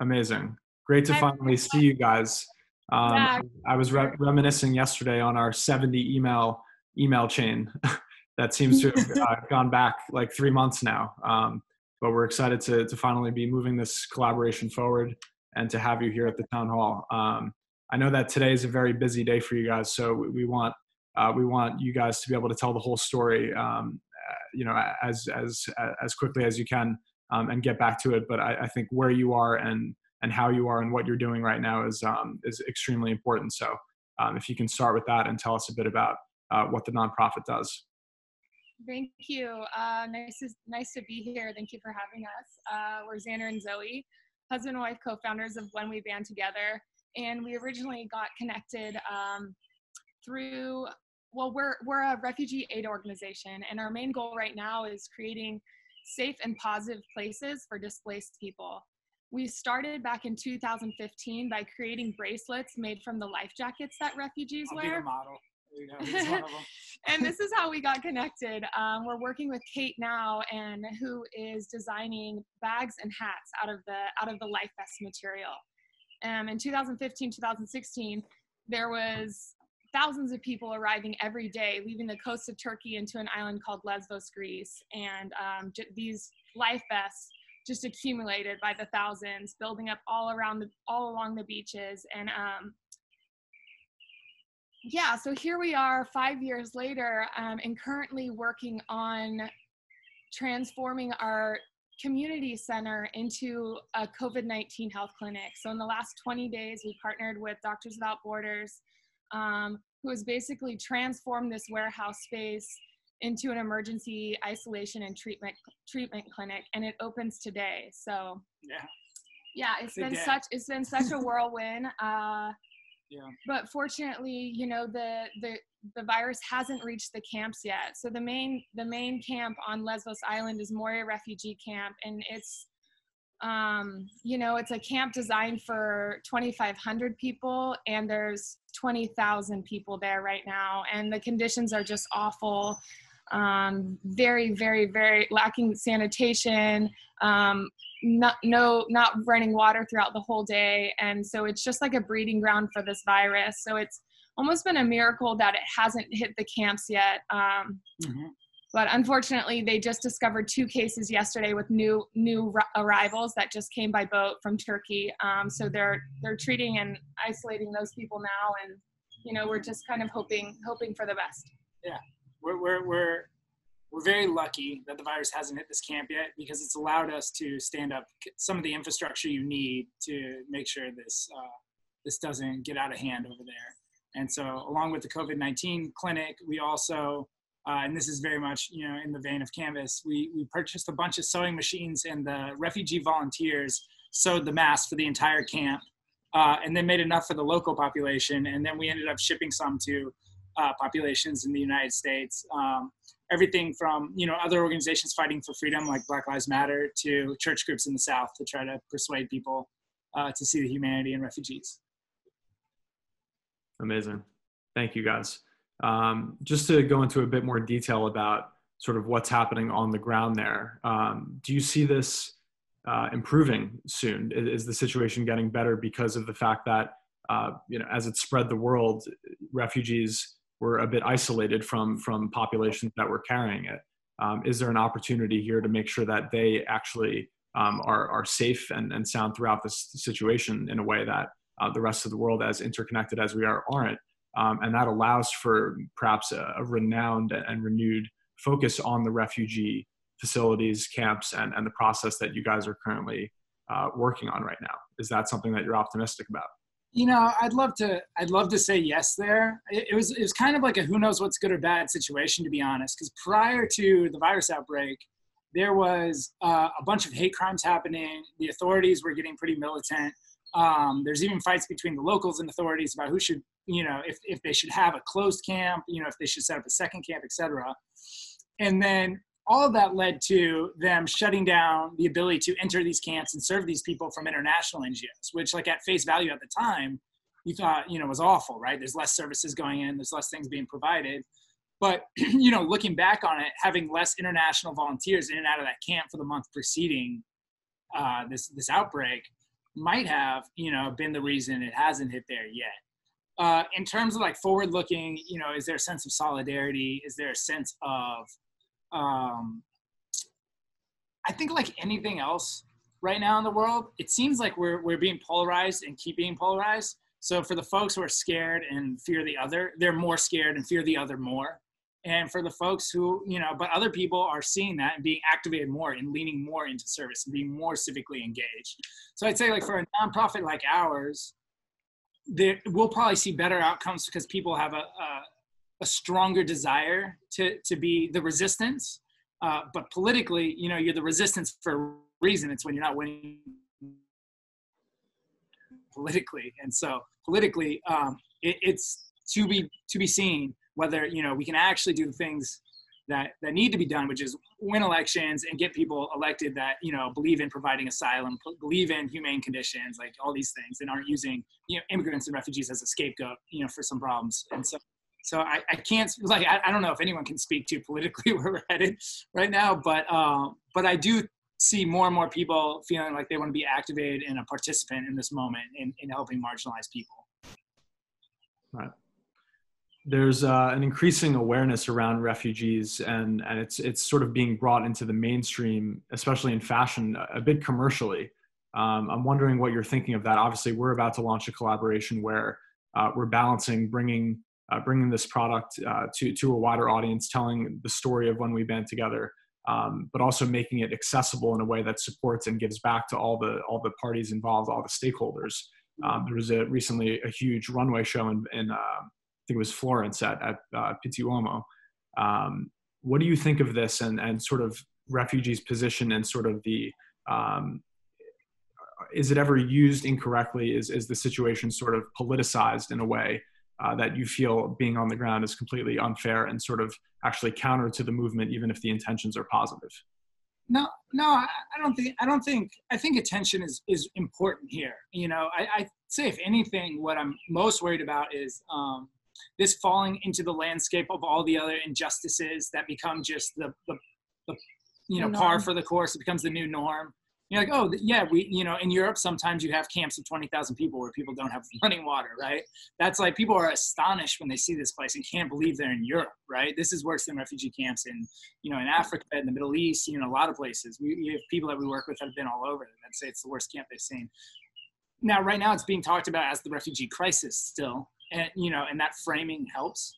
Amazing. Great to finally see you guys. Um, Yeah. I was re- reminiscing yesterday on our 70 email email chain *laughs* that seems to have uh, gone back like three months now. Um, but we're excited to to finally be moving this collaboration forward and to have you here at the town hall. Um, I know that today is a very busy day for you guys, so we, we want uh, we want you guys to be able to tell the whole story, um, uh, you know, as as as quickly as you can um, and get back to it. But I, I think where you are and and how you are and what you're doing right now is um, is extremely important. So um, if you can start with that and tell us a bit about uh, what the nonprofit does. Thank you. Uh, nice, to, nice to be here. Thank you for having us. Uh, we're Xander and Zoe, husband and wife co-founders of When We Band Together, and we originally got connected um, through. Well, we're we're a refugee aid organization, and our main goal right now is creating safe and positive places for displaced people. We started back in 2015 by creating bracelets made from the life jackets that refugees I'll wear model. *laughs* And this is how we got connected. Um, we're working with Kate now, and who is designing bags and hats out of the out of the life vest material. Um, in 2015, 2016, there was thousands of people arriving every day, leaving the coast of Turkey into an island called Lesbos, Greece, and um, j- these life vests just accumulated by the thousands, building up all around the all along the beaches, and um, yeah, so here we are five years later um, and currently working on transforming our community center into a COVID 19 health clinic. So, in the last 20 days, we partnered with Doctors Without Borders, um, who has basically transformed this warehouse space into an emergency isolation and treatment treatment clinic and it opens today so Yeah. yeah it's Big been such it's been such a whirlwind uh Yeah. but fortunately you know the the the virus hasn't reached the camps yet. So the main the main camp on lesbos island is moria refugee camp and it's um you know it's a camp designed for 2500 people and there's 20000 people there right now and the conditions are just awful. Um very very very lacking sanitation. Um not no not running water throughout the whole day. And so it's just like a breeding ground for this virus. So it's almost been a miracle that it hasn't hit the camps yet. Um, Mhm. but unfortunately they just discovered two cases yesterday with new new ri- arrivals that just came by boat from turkey. Um, so they're they're treating and isolating those people now. And you know we're just kind of hoping hoping for the best. Yeah. We're, we're, we're, we're very lucky that the virus hasn't hit this camp yet because it's allowed us to stand up some of the infrastructure you need to make sure this, uh, this doesn't get out of hand over there. And so, along with the COVID 19 clinic, we also, uh, and this is very much you know in the vein of Canvas, we, we purchased a bunch of sewing machines, and the refugee volunteers sewed the masks for the entire camp, uh, and then made enough for the local population. And then we ended up shipping some to uh, populations in the United States. Um, everything from you know other organizations fighting for freedom like Black Lives Matter to church groups in the South to try to persuade people uh, to see the humanity in refugees. Amazing. Thank you, guys. Um, just to go into a bit more detail about sort of what's happening on the ground there, um, do you see this uh, improving soon? I- Is the situation getting better because of the fact that, uh, you know, as it spread the world, refugees were a bit isolated from, from populations that were carrying it? Um, is there an opportunity here to make sure that they actually um, are, are safe and, and sound throughout this situation in a way that uh, the rest of the world, as interconnected as we are, aren't. Um, and that allows for perhaps a, a renowned and renewed focus on the refugee facilities, camps, and, and the process that you guys are currently uh, working on right now. Is that something that you're optimistic about? You know, I'd love to. I'd love to say yes. There, it, it was. It was kind of like a who knows what's good or bad situation, to be honest. Because prior to the virus outbreak, there was uh, a bunch of hate crimes happening. The authorities were getting pretty militant. Um, there's even fights between the locals and authorities about who should, you know, if if they should have a closed camp, you know, if they should set up a second camp, etc. And then all of that led to them shutting down the ability to enter these camps and serve these people from international NGOs, which, like at face value at the time, you thought you know was awful, right? There's less services going in, there's less things being provided. But *clears throat* you know, looking back on it, having less international volunteers in and out of that camp for the month preceding uh, this this outbreak might have you know been the reason it hasn't hit there yet. Uh, in terms of like forward looking, you know, is there a sense of solidarity? Is there a sense of um, I think like anything else right now in the world, it seems like we're we're being polarized and keep being polarized. So for the folks who are scared and fear the other, they're more scared and fear the other more. And for the folks who, you know, but other people are seeing that and being activated more and leaning more into service and being more civically engaged. So I'd say like for a nonprofit like ours, we'll probably see better outcomes because people have a, a a stronger desire to to be the resistance. Uh, but politically, you know, you're the resistance for a reason. It's when you're not winning politically, and so politically, um, it, it's to be to be seen whether you know we can actually do the things that that need to be done, which is win elections and get people elected that you know believe in providing asylum, believe in humane conditions, like all these things, and aren't using you know immigrants and refugees as a scapegoat, you know, for some problems. And so so I, I can't like I, I don't know if anyone can speak to politically *laughs* where we're headed right now, but um, but I do see more and more people feeling like they want to be activated and a participant in this moment in, in helping marginalized people. Right. There's uh, an increasing awareness around refugees, and and it's it's sort of being brought into the mainstream, especially in fashion, a bit commercially. Um, I'm wondering what you're thinking of that. Obviously, we're about to launch a collaboration where uh, we're balancing bringing uh, bringing this product uh, to to a wider audience, telling the story of when we band together, um, but also making it accessible in a way that supports and gives back to all the all the parties involved, all the stakeholders. Um, there was a recently a huge runway show in, in uh, I think it was Florence at at uh, Pitti Uomo. Um, what do you think of this and and sort of refugees' position and sort of the um, is it ever used incorrectly? Is is the situation sort of politicized in a way uh, that you feel being on the ground is completely unfair and sort of actually counter to the movement, even if the intentions are positive? No, no, I, I don't think. I don't think. I think attention is is important here. You know, I, I say if anything, what I'm most worried about is um, this falling into the landscape of all the other injustices that become just the the, the you know par for the course. It becomes the new norm you're like, oh, yeah, we, you know, in Europe, sometimes you have camps of 20,000 people where people don't have *laughs* running water, right? That's like people are astonished when they see this place and can't believe they're in Europe, right? This is worse than refugee camps in, you know, in Africa, in the Middle East, you know, a lot of places. We, we have people that we work with that have been all over that say it's the worst camp they've seen. Now, right now, it's being talked about as the refugee crisis still, and you know, and that framing helps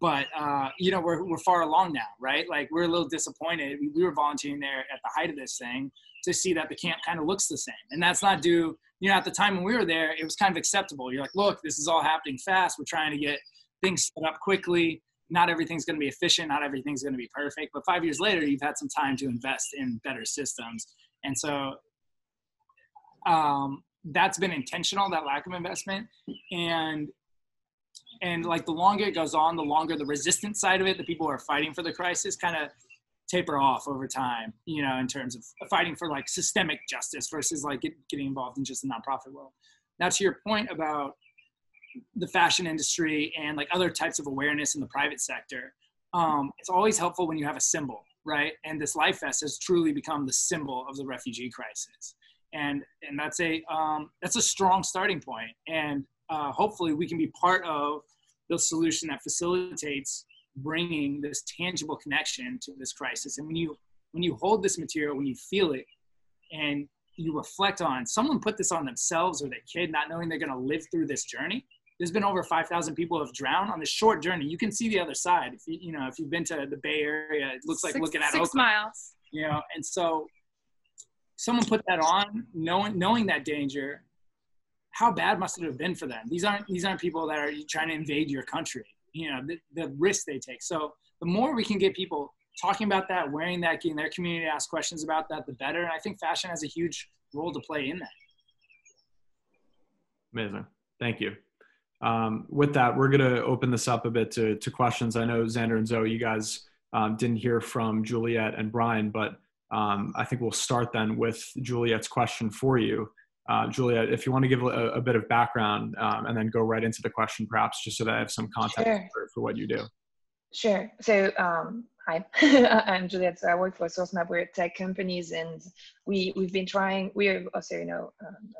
but uh, you know we're, we're far along now right like we're a little disappointed we, we, were volunteering there at the height of this thing to see that the camp kind of looks the same. And that's not due, you know, at the time when we were there, it was kind of acceptable. You're like, look, this is all happening fast. We're trying to get things set up quickly. Not everything's going to be efficient. Not everything's going to be perfect. But five years later, you've had some time to invest in better systems. And so um, that's been intentional, that lack of investment. And and like the longer it goes on, the longer the resistance side of it, the people who are fighting for the crisis kind of taper off over time, you know, in terms of fighting for like systemic justice versus like get, getting involved in just the nonprofit world. Now, to your point about the fashion industry and like other types of awareness in the private sector, um, it's always helpful when you have a symbol, right? And this Life Vest has truly become the symbol of the refugee crisis, and and that's a um, that's a strong starting point, and uh, hopefully we can be part of the solution that facilitates bringing this tangible connection to this crisis. And when you when you hold this material, when you feel it, and you reflect on someone put this on themselves or their kid, not knowing they're going to live through this journey. There's been over 5,000 people have drowned on this short journey. You can see the other side. If you, you know, if you've been to the Bay Area, it looks like six, looking at six Oakland, miles. You know, and so someone put that on, knowing knowing that danger, how bad must it have been for them? These aren't these aren't people that are trying to invade your country. You know, the, the risk they take. So the more we can get people talking about that, wearing that, getting their community to ask questions about that, the better. And I think fashion has a huge role to play in that. Amazing. Thank you. Um, with that, we're going to open this up a bit to, to questions. I know Xander and Zoe, you guys um, didn't hear from Juliet and Bryan, but um, I think we'll start then with Juliet's question for you. Uh, Juliet, if you want to give a, a bit of background um, and then go right into the question, perhaps just so that I have some context Sure. for, for what you do. Sure. So, um, hi, *laughs* I'm Juliet. So I work for Sourcemap. We're tech companies, and we we've been trying. We are also, you know, um,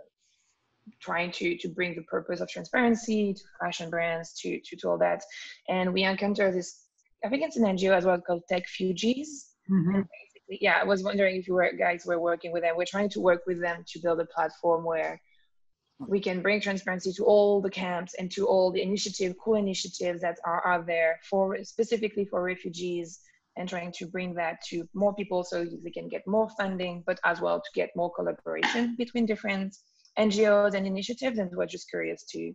trying to to bring the purpose of transparency to fashion brands, to to, to all that. And we encounter this. I think it's an NGO as well called Techfugees. Basically, yeah, I was wondering if you were guys were working with them. We're trying to work with them to build a platform where we can bring transparency to all the camps and to all the initiative, cool initiatives that are out there for specifically for refugees and trying to bring that to more people so they can get more funding, but as well to get more collaboration between different NGOs and initiatives. And we're just curious to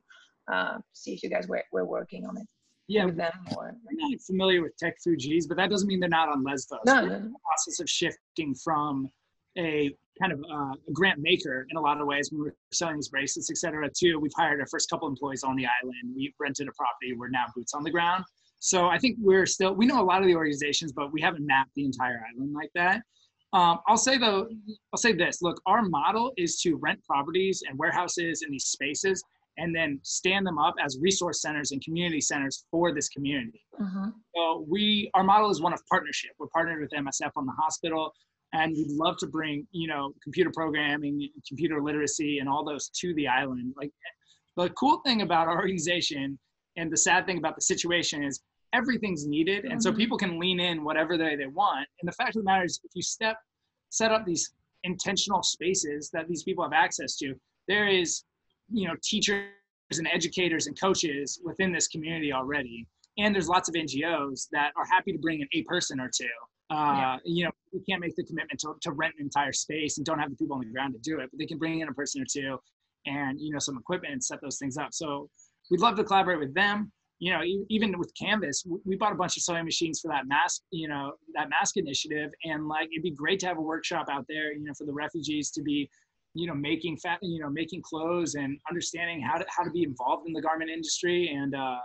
uh, see if you guys were, were working on it Yeah, with them or not familiar with Tech Fugees, but that doesn't mean they're not on Lesbos. no, the process of shifting from a kind of uh, a grant maker in a lot of ways when we're selling these bracelets, et cetera, too. We've hired our first couple employees on the island. We rented a property. We're now boots on the ground. So I think we're still, we know a lot of the organizations, but we haven't mapped the entire island like that. Um, I'll say though, I'll say this, look, our model is to rent properties and warehouses in these spaces and then stand them up as resource centers and community centers for this community. Mhm. So we, our model is one of partnership. We're partnered with MSF on the hospital, and we'd love to bring, you know, computer programming, computer literacy, and all those to the island. Like, the cool thing about our *laughs* organization, and the sad thing about the situation is everything's needed, and so Mhm. people can lean in whatever they they want. And the fact of the matter is, if you step, set up these intentional spaces that these people have access to, there is, you know, teachers and educators and coaches within this community already and there's lots of NGOs that are happy to bring in a person or two. Uh, Yeah. You know, we can't make the commitment to, to rent an entire space and don't have the people on the ground to do it, but they can bring in a person or two and you know some equipment and set those things up. So we'd love to collaborate with them. You know, even with Canvas, we bought a bunch of sewing machines for that mask, you know, that mask initiative, and like it'd be great to have a workshop out there, you know, for the refugees to be you know making fat you know making clothes and understanding how to how to be involved in the garment industry and uh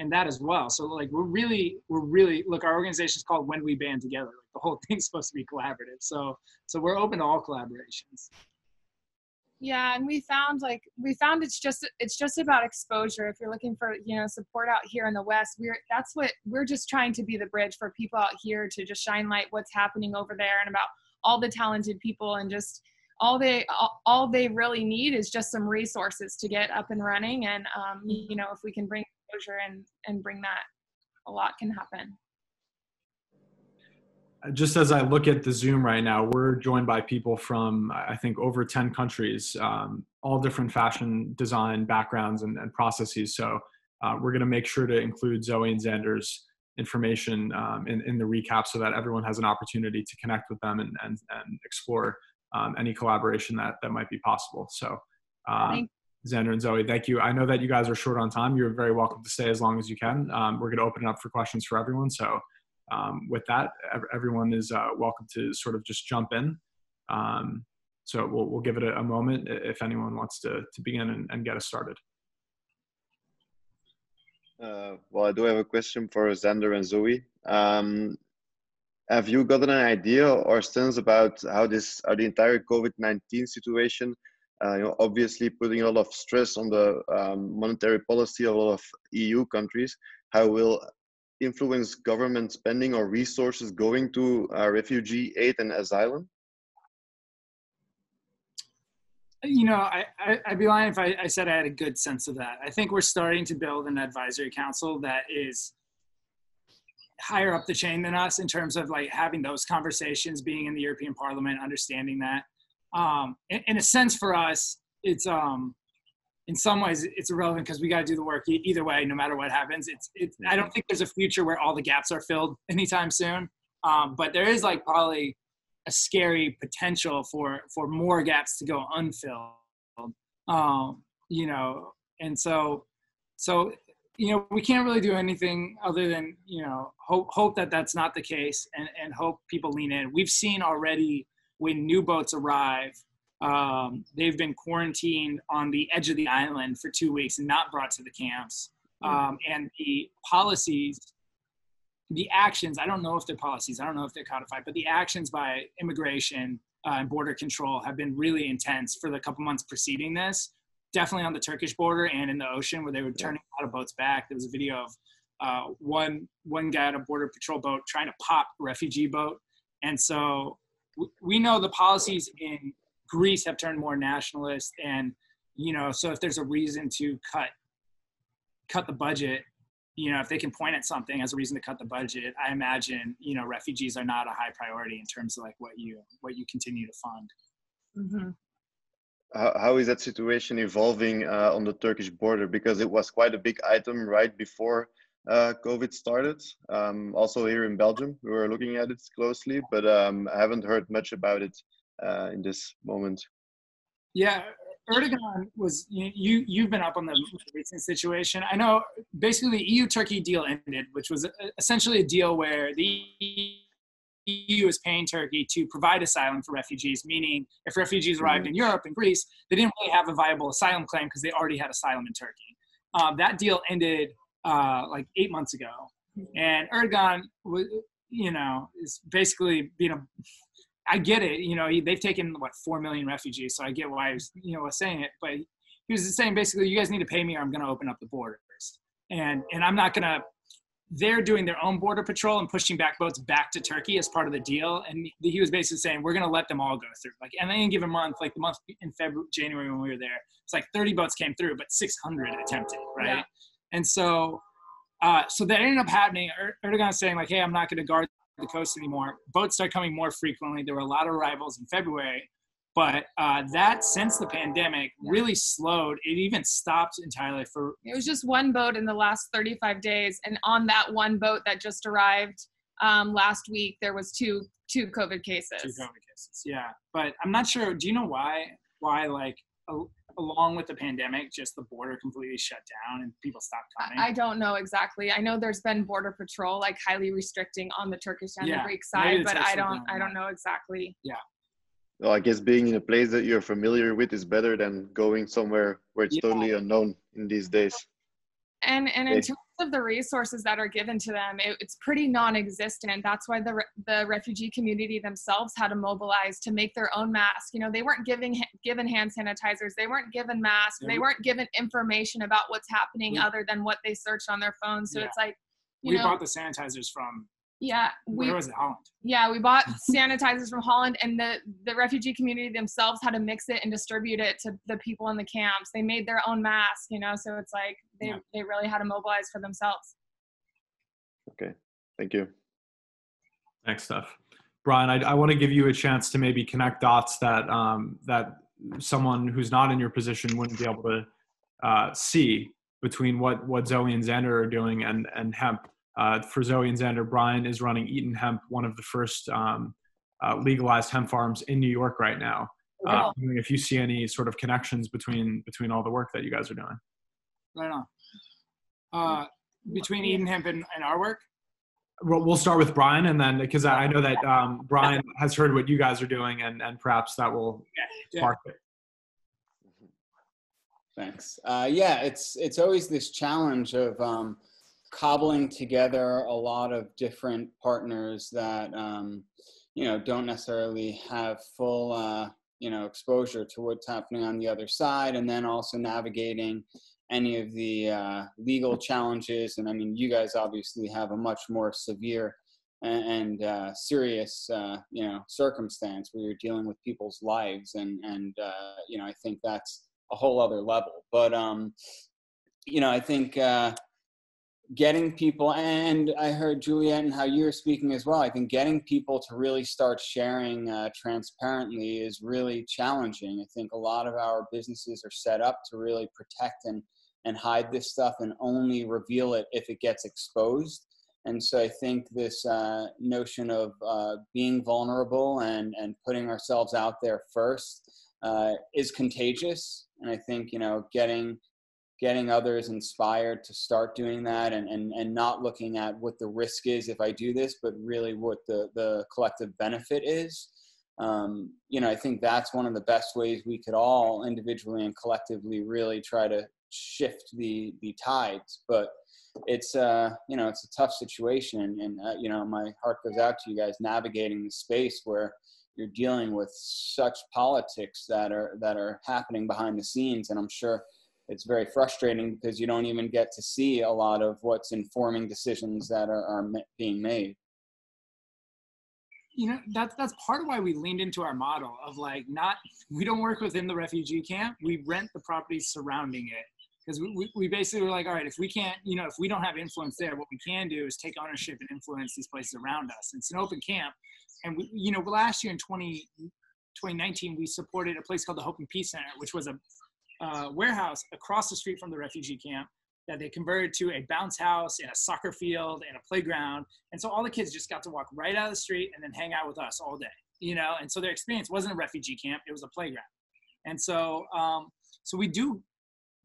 and that as well. So like we're really we're really look our organization is called when we band together. Like the whole *laughs* thing's supposed to be collaborative. So so we're open to all collaborations. Yeah and we found like we found it's just it's just about exposure. If you're looking for you know support out here in the west we're that's what we're just trying to be the bridge for people out here to just shine light what's happening over there and about all the talented people and just all they all, they really need is just some resources to get up and running and um, you know if we can bring exposure and and bring that a lot can happen just as I look at the Zoom right now, we're joined by people from I think over ten countries, um, all different fashion design backgrounds and, and processes. So uh, we're going to make sure to include Zoe and Xander's information um, in, in the recap so that everyone has an opportunity to connect with them and, and, and explore um, any collaboration that that might be possible. So. Um, Xander and Zoe, thank you. I know that you guys are short on time. You're very welcome to stay as long as you can. Um, we're going to open it up for questions for everyone. So, um, with that, ev- everyone is uh, welcome to sort of just jump in. Um, so we'll, we'll give it a, a moment if anyone wants to, to begin and, and get us started. Uh, well, I do have a question for Xander and Zoe. Um, have you gotten an idea or sense about how this, how the entire COVID-19 situation, uh, you know, obviously putting a lot of stress on the um, monetary policy of a lot of EU countries, how will influence government spending or resources going to uh, refugee aid and asylum? you know I, I i'd be lying if I, I said i had a good sense of that i think we're starting to build an advisory council that is higher up the chain than us in terms of like having those conversations being in the european parliament understanding that. Um in, in a sense for us it's um in some ways it's irrelevant because we got to do the work either way no matter what happens. It's it's i don't think there's a future where all the gaps are filled *laughs* anytime soon. Um but there is like probably a scary potential for for more gaps to go unfilled. Um you know, and so, so, you know, we can't really do anything other than, you know, hope, hope that that's not the case and, and hope people lean in. We've seen already when new boats arrive, um, they've been quarantined on the edge of the island for two weeks and not brought to the camps. Um, and the policies, the actions, I don't know if they're policies, I don't know if they're codified, but the actions by immigration uh, and border control have been really intense for the couple months preceding this. Definitely on the Turkish border and in the ocean where they were turning a lot of boats back. There was a video of uh, one one guy on a border patrol boat trying to pop a refugee boat. And so we know the policies in Greece have turned more nationalist and you know so if there's a reason to cut cut the budget you know if they can point at something as a reason to cut the budget i imagine you know refugees are not a high priority in terms of like what you what you continue to fund Mhm. How, how is that situation evolving uh, on the Turkish border? Because it was quite a big item right before uh, COVID started. Um, also here in Belgium, we were looking at it closely, but um, I haven't heard much about it uh, in this moment. Yeah, Erdogan was you, you you've been up on the recent situation. I know basically the EU Turkey deal ended, which was essentially a deal where the EU is paying Turkey to provide asylum for refugees, meaning if refugees arrived in Europe and Greece, they didn't really have a viable asylum claim because they already had asylum in Turkey. Um, that deal ended uh, like eight months ago, and Erdogan was, you know, is basically being a I get it. You know, they've taken what four million refugees, so I get why he was, you know, was saying it. But he was saying basically, you guys need to pay me, or I'm going to open up the borders, and and I'm not going to. They're doing their own border patrol and pushing back boats back to Turkey as part of the deal. And he was basically saying, we're going to let them all go through. Like, and any given month, like the month in February, January when we were there, it's like 30 boats came through, but 600 attempted, right? Yeah. And so, uh, so that ended up happening. Er- Erdogan saying like, hey, I'm not going to guard the coast anymore. Boats start coming more frequently. There were a lot of arrivals in February, but uh, that since the pandemic really slowed. It even stopped entirely for It was just one boat in the last 35 days, and on that one boat that just arrived um, last week, there was two two COVID cases. two COVID cases. Yeah, but I'm not sure. Do you know why? Why like al- along with the pandemic, just the border completely shut down and people stopped coming. I don't know exactly. I know there's been border patrol, like highly restricting on the Turkish and Yeah, the Greek side, but I don't. I don't know exactly. Well, I guess being in a place that you're familiar with is better than going somewhere where it's Yeah. totally unknown in these days. And and in terms of the resources that are given to them, it, it's pretty non-existent. That's why the re- the refugee community themselves had to mobilize to make their own masks. You know, they weren't giving ha- given hand sanitizers, they weren't given masks, Yeah, they weren't given information about what's happening We- other than what they searched on their phones. So Yeah. it's like, you we know, bought the sanitizers from yeah, we where was it? Holland. yeah we bought sanitizers from Holland, and the the refugee community themselves had to mix it and distribute it to the people in the camps. They made their own masks, you know. So it's like they Yeah. they really had to mobilize for themselves. Okay, thank you. Thanks, Steph. Bryan, I, I want to give you a chance to maybe connect dots that um, that someone who's not in your position wouldn't be able to uh, see between what what Zoe and Xander are doing and and hemp. Uh, for Zoe and Xander, Bryan is running Eaton Hemp, one of the first um, uh, legalized hemp farms in New York right now. Uh, wondering if you see any sort of connections between between all the work that you guys are doing. Right on. Uh, between Eaton Hemp and, and our work. We'll, we'll start with Bryan, and then because I I know that um, Bryan has heard what you guys are doing, and and perhaps that will Yeah. spark it. Thanks. Uh, yeah, it's it's always this challenge of um, cobbling together a lot of different partners that um, you know don't necessarily have full uh, you know exposure to what's happening on the other side, and then also navigating any of the uh, legal challenges. And I mean, you guys obviously have a much more severe and, and uh, serious, uh, you know, circumstance where you're dealing with people's lives, and and uh, you know, I think that's a whole other level. But um, you know, I think uh, getting people, and I heard Juliet and how you're speaking as well. I think getting people to really start sharing uh, transparently is really challenging. I think a lot of our businesses are set up to really protect and and hide this stuff and only reveal it if it gets exposed. And so I think this uh, notion of uh, being vulnerable and, and putting ourselves out there first uh, is contagious. and I think you know getting getting others inspired to start doing that and, and, and not looking at what the risk is if I do this, but really what the, the collective benefit is. Um, you know, I think that's one of the best ways we could all individually and collectively really try to shift the, the tides. But it's, uh, you know, it's a tough situation. And, uh, you know, my heart goes out to you guys navigating the space where you're dealing with such politics that are, that are happening behind the scenes. And I'm sure, it's very frustrating because you don't even get to see a lot of what's informing decisions that are, are being made. You know that's that's part of why we leaned into our model of like not we don't work within the refugee camp we rent the properties surrounding it. Because we, we, we basically were like all right if we can't you know if we don't have influence there what we can do is take ownership and influence these places around us. It's an open camp and we you know last year in 20 2019 we supported a place called the hope and peace center which was a uh, warehouse across the street from the refugee camp that they converted to a bounce house and a soccer field and a playground. And so all the kids just got to walk right out of the street and then hang out with us all day, you know? And so their experience wasn't a refugee camp, it was a playground. And so, um, so we do,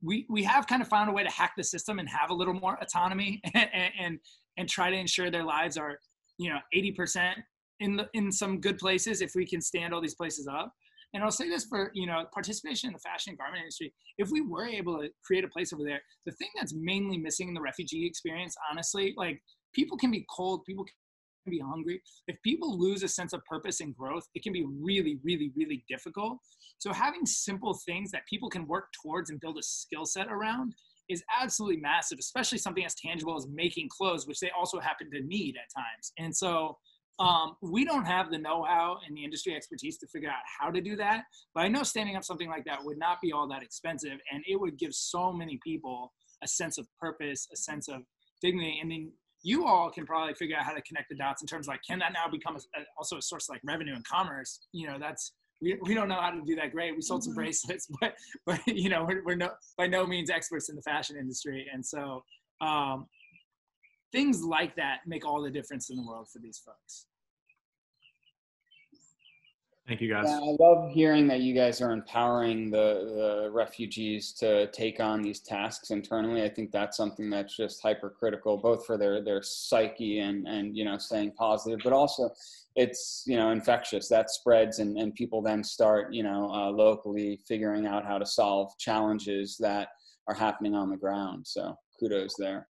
we, we have kind of found a way to hack the system and have a little more autonomy *laughs* and, and, and try to ensure their lives are, you know, 80% in the, in some good places if we can stand all these places up and I'll say this for you know participation in the fashion and garment industry. If we were able to create a place over there, the thing that's mainly missing in the refugee experience, honestly, like people can be cold, people can be hungry. If people lose a sense of purpose and growth, it can be really, really, really difficult. So having simple things that people can work towards and build a skill set around is absolutely massive, especially something as tangible as making clothes, which they also happen to need at times. And so um, we don't have the know-how and the industry expertise to figure out how to do that. But I know standing up something like that would not be all that expensive, and it would give so many people a sense of purpose, a sense of dignity, and then you all can probably figure out how to connect the dots in terms of like, can that now become a, also a source of like revenue and commerce? You know, that's we, we don't know how to do that great. We sold some mm-hmm. bracelets, *laughs* but but you know we're, we're no by no means experts in the fashion industry, and so um, things like that make all the difference in the world for these folks. Thank you, guys. Yeah, I love hearing that you guys are empowering the, the refugees to take on these tasks internally. I think that's something that's just hypercritical, both for their their psyche and and you know staying positive, but also it's you know infectious. That spreads, and and people then start you know uh, locally figuring out how to solve challenges that are happening on the ground. So kudos there.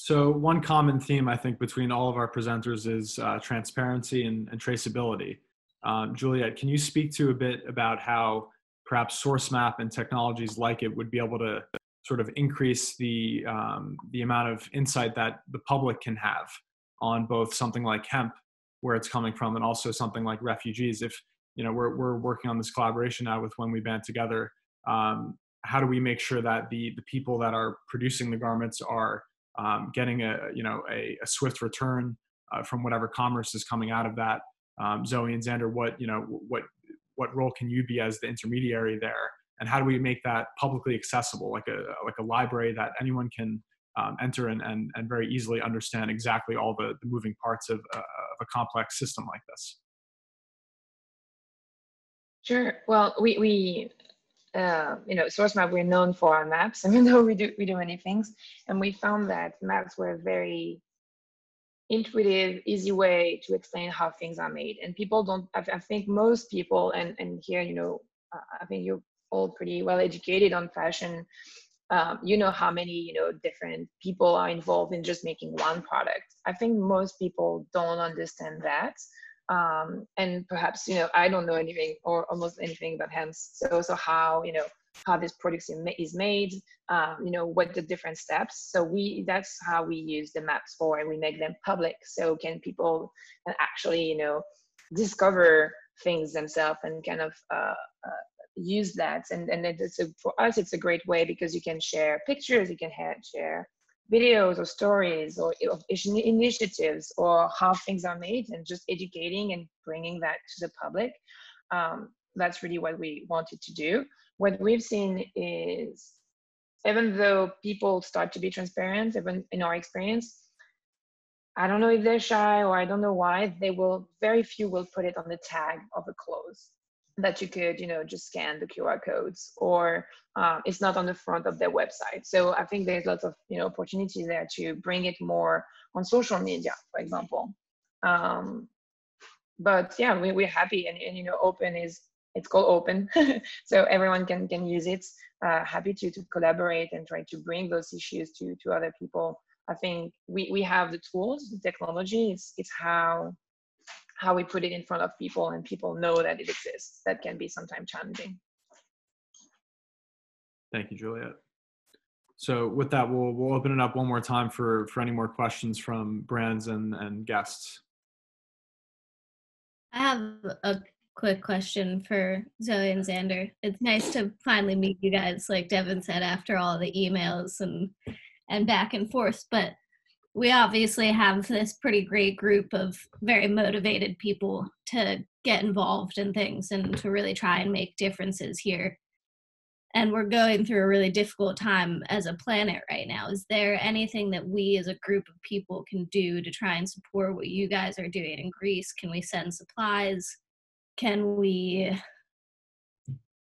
So one common theme I think between all of our presenters is uh, transparency and, and traceability. Um, Juliet, can you speak to a bit about how perhaps Sourcemap and technologies like it would be able to sort of increase the um, the amount of insight that the public can have on both something like hemp, where it's coming from, and also something like refugees. If you know we're we're working on this collaboration now with When We Band Together, um, how do we make sure that the the people that are producing the garments are um, getting a you know a, a swift return uh, from whatever commerce is coming out of that. Um, Zoe and Xander, what you know what what role can you be as the intermediary there, and how do we make that publicly accessible, like a like a library that anyone can um, enter and, and and very easily understand exactly all the, the moving parts of, uh, of a complex system like this. Sure. Well, we we uh, you know, Sourcemap, we're known for our maps, *laughs* even though we do we do many things, and we found that maps were a very intuitive, easy way to explain how things are made. And people don't. I, I think most people, and and here, you know, uh, I think you're all pretty well educated on fashion. Um, you know how many you know different people are involved in just making one product. I think most people don't understand that um, and perhaps you know I don't know anything or almost anything about hemp. So so how you know how this product is made, um, you know what the different steps. So we that's how we use the maps for, and we make them public. So can people actually you know discover things themselves and kind of uh, uh, use that. And and it's a, for us it's a great way because you can share pictures, you can share videos or stories or initiatives or how things are made and just educating and bringing that to the public. Um, that's really what we wanted to do. What we've seen is even though people start to be transparent, even in our experience, I don't know if they're shy or I don't know why, they will, very few will put it on the tag of a clothes. That you could, you know, just scan the QR codes, or um, it's not on the front of their website. So I think there's lots of, you know, opportunities there to bring it more on social media, for example. Um, but yeah, we, we're happy, and, and you know, open is it's called open, *laughs* so everyone can can use it. Uh, happy to to collaborate and try to bring those issues to to other people. I think we we have the tools, the technology. It's it's how how we put it in front of people and people know that it exists. That can be sometimes challenging. Thank you, Juliet. So with that, we'll we'll open it up one more time for for any more questions from brands and and guests. I have a quick question for Zoe and Xander. It's nice to finally meet you guys, like Devin said, after all the emails and and back and forth. But we obviously have this pretty great group of very motivated people to get involved in things and to really try and make differences here. And we're going through a really difficult time as a planet right now. Is there anything that we as a group of people can do to try and support what you guys are doing in Greece? Can we send supplies? Can we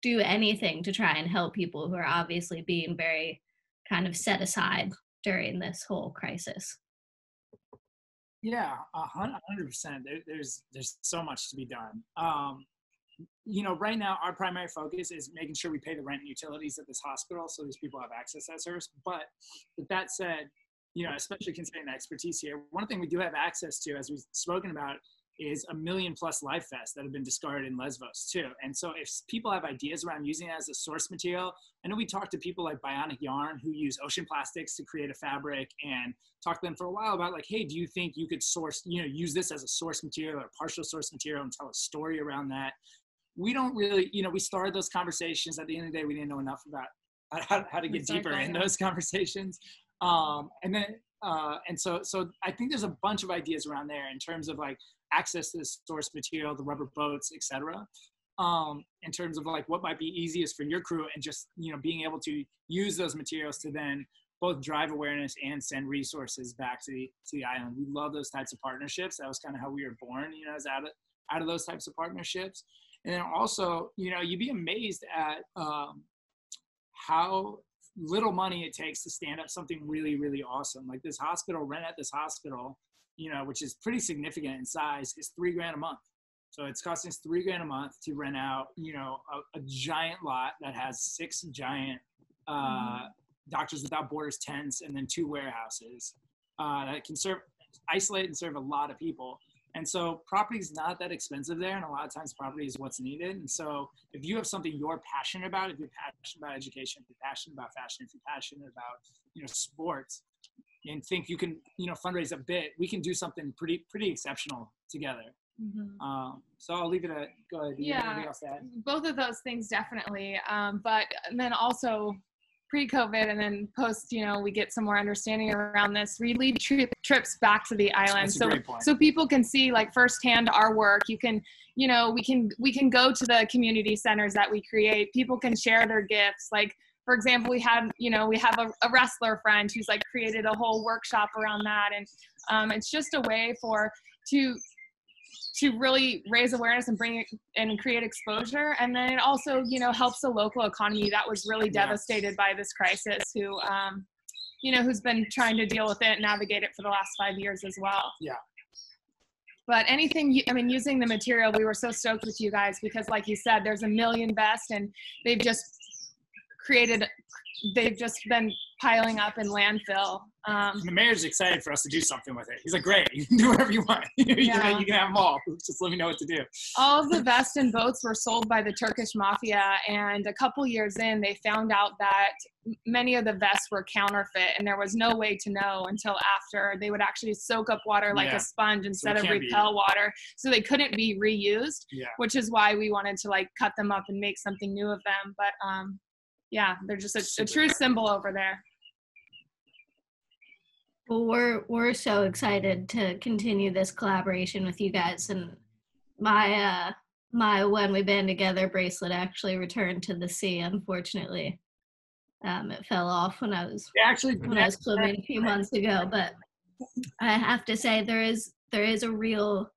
do anything to try and help people who are obviously being very kind of set aside during this whole crisis? Yeah, a hundred percent. There's there's so much to be done. Um, you know, right now our primary focus is making sure we pay the rent and utilities at this hospital, so these people have access to that service. But with that said, you know, especially considering the expertise here, one thing we do have access to, as we've spoken about, is a million plus life vests that have been discarded in Lesbos too. And so if people have ideas around using it as a source material, I know we talked to people like Bionic Yarn who use ocean plastics to create a fabric and talked to them for a while about like, hey, do you think you could source, you know, use this as a source material or partial source material and tell a story around that? We don't really, you know, we started those conversations. At the end of the day, we didn't know enough about *laughs* how, how to get deeper in those conversations. Um, and then uh, and so so I think there's a bunch of ideas around there in terms of like access to the source material, the rubber boats, etc. Um, in terms of like what might be easiest for your crew and just you know being able to use those materials to then both drive awareness and send resources back to the to the island. We love those types of partnerships. That was kind of how we were born, you know, as out of out of those types of partnerships. And then also, you know, you'd be amazed at um, how little money it takes to stand up something really, really awesome. Like this hospital, rent at this hospital, you know, which is pretty significant in size, is three grand a month. So it's costing us three grand a month to rent out, you know, a, a giant lot that has six giant uh, mm-hmm. Doctors Without Borders tents and then two warehouses uh, that can serve, isolate and serve a lot of people. And so property is not that expensive there, and a lot of times property is what's needed. And so if you have something you're passionate about, if you're passionate about education, if you're passionate about fashion, if you're passionate about you know sports, and think you can you know fundraise a bit, we can do something pretty pretty exceptional together. Mm-hmm. Um, so I'll leave it at go ahead. yeah, both of those things definitely. Um, but then also pre-COVID and then post, you know, we get some more understanding around this. We lead tri- trips back to the island, so so people can see like firsthand our work. You can, you know, we can we can go to the community centers that we create. People can share their gifts. Like for example, we had, you know, we have a, a wrestler friend who's like created a whole workshop around that, and um, it's just a way for to to really raise awareness and bring it and create exposure. And then it also you know helps the local economy that was really devastated by this crisis who um, you know who's been trying to deal with it and navigate it for the last five years as well. Yeah. But anything i mean using the material we were so stoked with you guys because like you said there's a million vests and they've just created they've just been piling up in landfill. Um, the mayor's excited for us to do something with it. He's like, great, *laughs* you can do whatever you want. *laughs* you, yeah. can, you can have them all. *laughs* Just let me know what to do. All of the vests and boats were sold by the Turkish mafia. And a couple years in, they found out that many of the vests were counterfeit. And there was no way to know until after they would actually soak up water like yeah. a sponge instead so of repel be. water. So they couldn't be reused, yeah. which is why we wanted to like cut them up and make something new of them. But um, yeah, they're just a, a true symbol over there. Well, we're we're so excited to continue this collaboration with you guys, and my uh my when we band together bracelet actually returned to the sea. Unfortunately, um, it fell off when I was actually when I was swimming a few months ago. But I have to say there is there is a real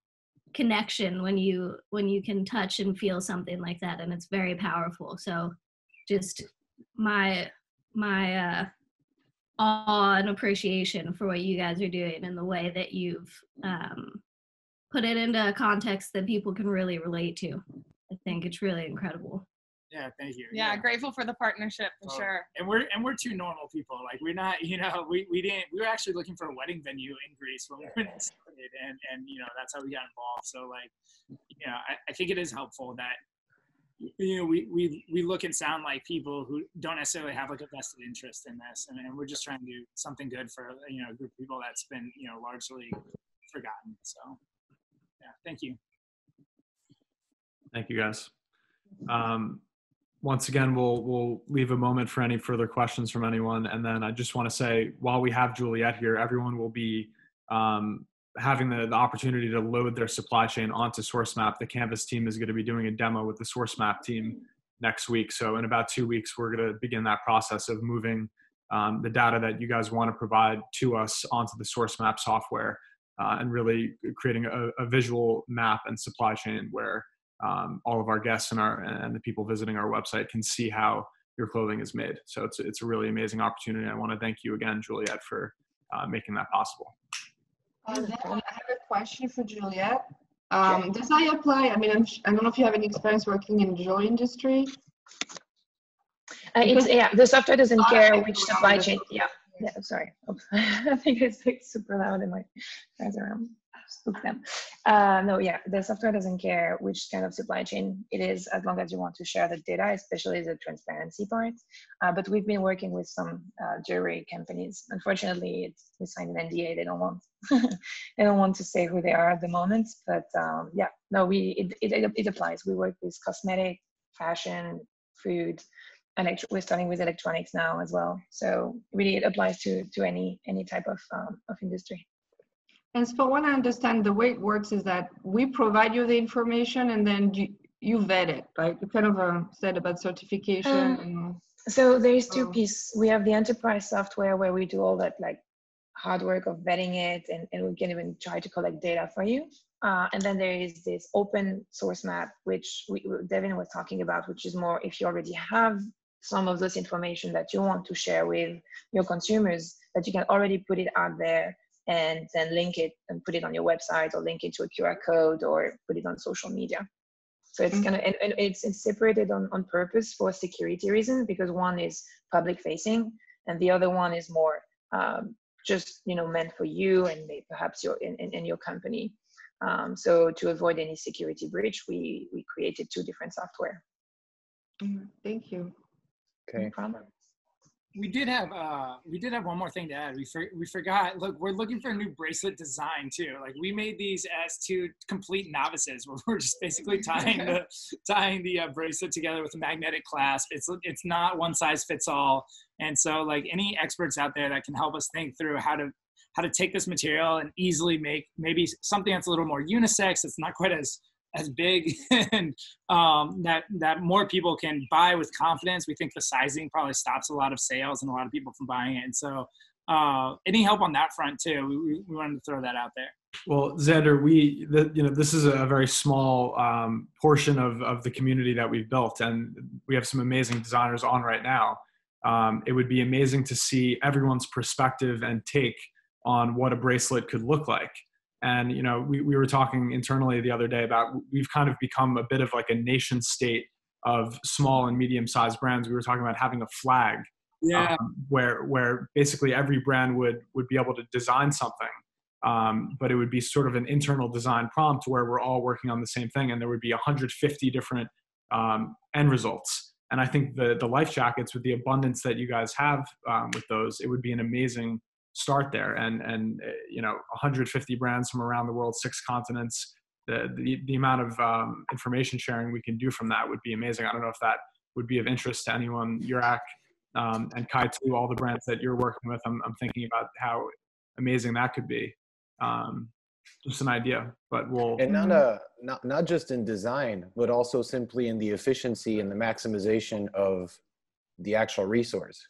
connection when you when you can touch and feel something like that and it's very powerful so just my my uh awe and appreciation for what you guys are doing and the way that you've um put it into a context that people can really relate to i think it's really incredible Yeah, thank you. Yeah, grateful for the partnership for Oh, sure. And we're and we're two normal people. Like we're not, *laughs* you know, we, we didn't we were actually looking for a wedding venue in Greece when we were started and and you know that's how we got involved. So like you know, I, I think it is helpful that you know we, we we look and sound like people who don't necessarily have like a vested interest in this and, and we're just trying to do something good for you know a group of people that's been you know largely forgotten. So yeah, thank you. Thank you, guys. Um, once again, we'll we'll leave a moment for any further questions from anyone, and then I just want to say, while we have Juliet here, everyone will be um, having the, the opportunity to load their supply chain onto Sourcemap. The Canvas team is going to be doing a demo with the Sourcemap team next week. So in about two weeks, we're going to begin that process of moving um, the data that you guys want to provide to us onto the Sourcemap software uh, and really creating a, a visual map and supply chain where um, all of our guests and our and the people visiting our website can see how your clothing is made. So it's it's a really amazing opportunity. I want to thank you again, Juliet, for uh, making that possible. Then I have a question for Juliet. Um, does I apply? I mean, I'm, I don't know if you have any experience working in the jewelry industry. Uh, it's, yeah, the software doesn't Oh, care which supply chain. Yeah, yeah. Sorry, *laughs* I think it's like super loud in my guys around. Spook them. Uh, no, yeah, the software doesn't care which kind of supply chain it is, as long as you want to share the data, especially the transparency part. Uh, but we've been working with some uh, jewelry companies. Unfortunately, we signed an NDA. They don't want *laughs* they don't want to say who they are at the moment. But um, yeah, no, we it, it it applies. We work with cosmetic, fashion, food, elect- we're starting with electronics now as well. So really, it applies to to any any type of um, of industry. And for what I understand, the way it works is that we provide you the information and then you, you vet it, right? You kind of uh, said about certification. Um, and, So there is two Oh. pieces. We have the enterprise software where we do all that like hard work of vetting it, and, and we can even try to collect data for you. Uh, and then there is this open source map, which we, Devin was talking about, which is more if you already have some of this information that you want to share with your consumers, that you can already put it out there and then link it and put it on your website or link it to a QR code or put it on social media. So it's Mhm. kind of and, and it's, it's separated on, on purpose for security reasons because one is public facing and the other one is more um, just you know meant for you and may- perhaps your in, in, in your company. Um, so to avoid any security breach, we we created two different software. Mm, Thank you. No Okay. problem. We did have uh we did have one more thing to add. We for, we forgot. Look, we're looking for a new bracelet design too. Like we made these as two complete novices, where we're just basically *laughs* tying the tying the uh, bracelet together with a magnetic clasp. It's it's not one size fits all. And so like any experts out there that can help us think through how to how to take this material and easily make maybe something that's a little more unisex. It's not quite as as big *laughs* and um, that that more people can buy with confidence. We think the sizing probably stops a lot of sales and a lot of people from buying it. And so, uh, any help on that front too? We, we, wanted to throw that out there. Well, Xander, we the, you know this is a very small um, portion of of the community that we've built, and we have some amazing designers on right now. Um, it would be amazing to see everyone's perspective and take on what a bracelet could look like. And you know, we, we were talking internally the other day about we've kind of become a bit of like a nation state of small and medium sized brands. We were talking about having a flag Yeah, um, where where basically every brand would would be able to design something um, but it would be sort of an internal design prompt where we're all working on the same thing and there would be 150 different um, end results and i think the the life jackets with the abundance that you guys have um, with those it would be an amazing start there and and uh, you know 150 brands from around the world six continents the the, the amount of um, information sharing we can do from that would be amazing i don't know if that would be of interest to anyone Yurak, um, and Kai too, all the brands that you're working with. I'm, I'm thinking about how amazing that could be. Um, just an idea, but we'll. and not uh not not just in design but also simply in the efficiency and the maximization of the actual resource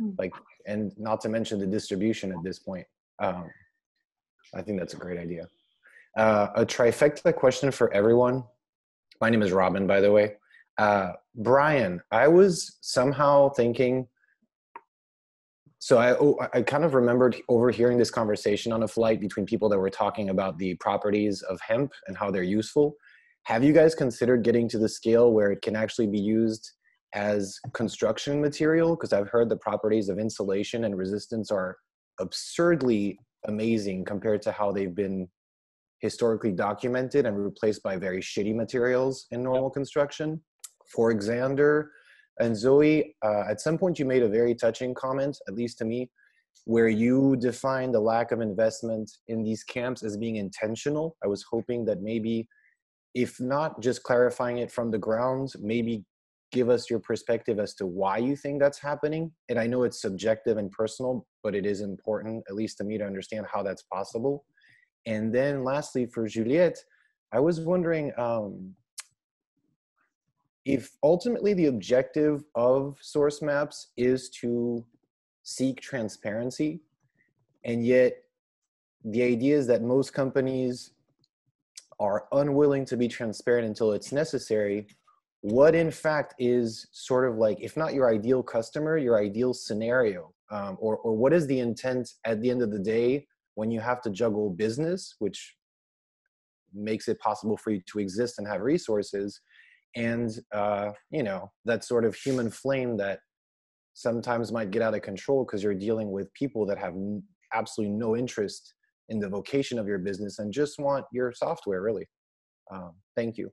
Mm. like and not to mention the distribution at this point um i think that's a great idea Uh, a trifecta question for everyone. My name is Robin, by the way. Uh, Bryan, I was somehow thinking. So I oh, I kind of remembered overhearing this conversation on a flight between people that were talking about the properties of hemp and how they're useful. Have you guys considered getting to the scale where it can actually be used as construction material? Because I've heard the properties of insulation and resistance are absurdly amazing compared to how they've been historically documented and replaced by very shitty materials in normal construction. For Xander and Zoe, uh, at some point you made a very touching comment, at least to me, where you defined the lack of investment in these camps as being intentional. I was hoping that maybe, if not just clarifying it from the ground, maybe give us your perspective as to why you think that's happening. And I know it's subjective and personal, but it is important, at least to me, to understand how that's possible. And then lastly, for Juliette, I was wondering um, if ultimately the objective of Sourcemap's is to seek transparency, and yet the idea is that most companies are unwilling to be transparent until it's necessary. What in fact is sort of like, if not your ideal customer, your ideal scenario? Um, or, or what is the intent at the end of the day when you have to juggle business, which makes it possible for you to exist and have resources, and uh, you know that sort of human flame that sometimes might get out of control because you're dealing with people that have absolutely no interest in the vocation of your business and just want your software really um, thank you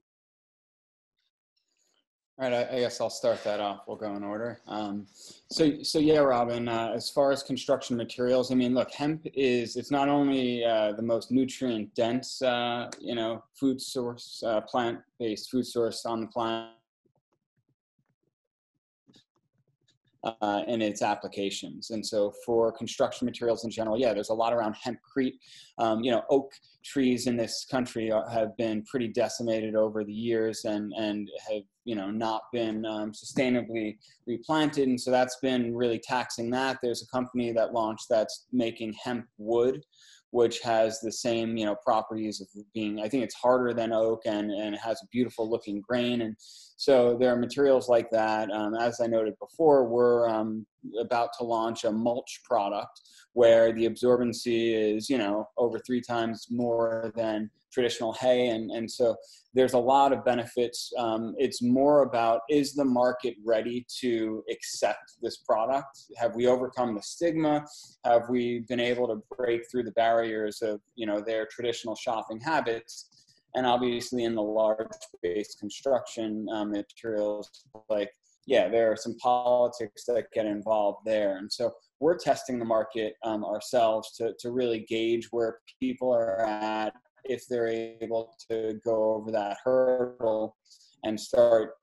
all right, I, I, guess I'll start that off. We'll go in order. Um, so, so yeah, Robin. Uh, as far as construction materials, I mean, look, hemp is it's not only uh, the most nutrient dense, uh, you know, food source, uh, plant based food source on the planet, uh, in its applications. And so for construction materials in general, yeah, there's a lot around hempcrete. Um, you know, oak trees in this country are, have been pretty decimated over the years and, and have, you know, not been um, sustainably replanted. And so that's been really taxing that. There's a company that launched that's making hemp wood which has the same you know properties of being i think it's harder than oak and and it has a beautiful looking grain. And so there are materials like that. Um, as i noted before we're um, about to launch a mulch product where the absorbency is you know over three times more than traditional hay and, and so there's a lot of benefits. Um, it's more about is the market ready to accept this product? Have we overcome the stigma? Have we been able to break through the barriers of you know their traditional shopping habits? And obviously in the large based construction um, materials like yeah there are some politics that get involved there. And so we're testing the market um, ourselves to, to really gauge where people are at if they're able to go over that hurdle and start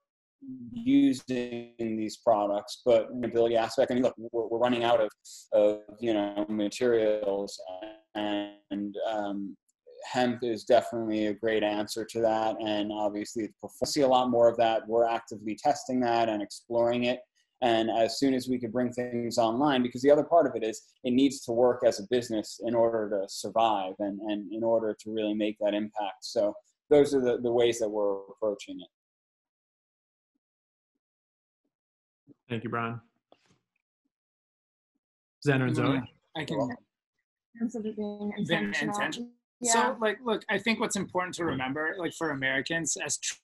using these products. But ability aspect i mean look we're, we're running out of, of you know materials and um, hemp is definitely a great answer to that. And obviously we'll see a lot more of that. We're actively testing that and exploring it and as soon as we could bring things online because the other part of it is it needs to work as a business in order to survive and, and in order to really make that impact so those are the, the ways that we're approaching it thank you Bryan Xander and Zoe. I can. Instead being Being intentional. intentional. Yeah. So, like, look, I think what's important to remember, like, for Americans, as tr-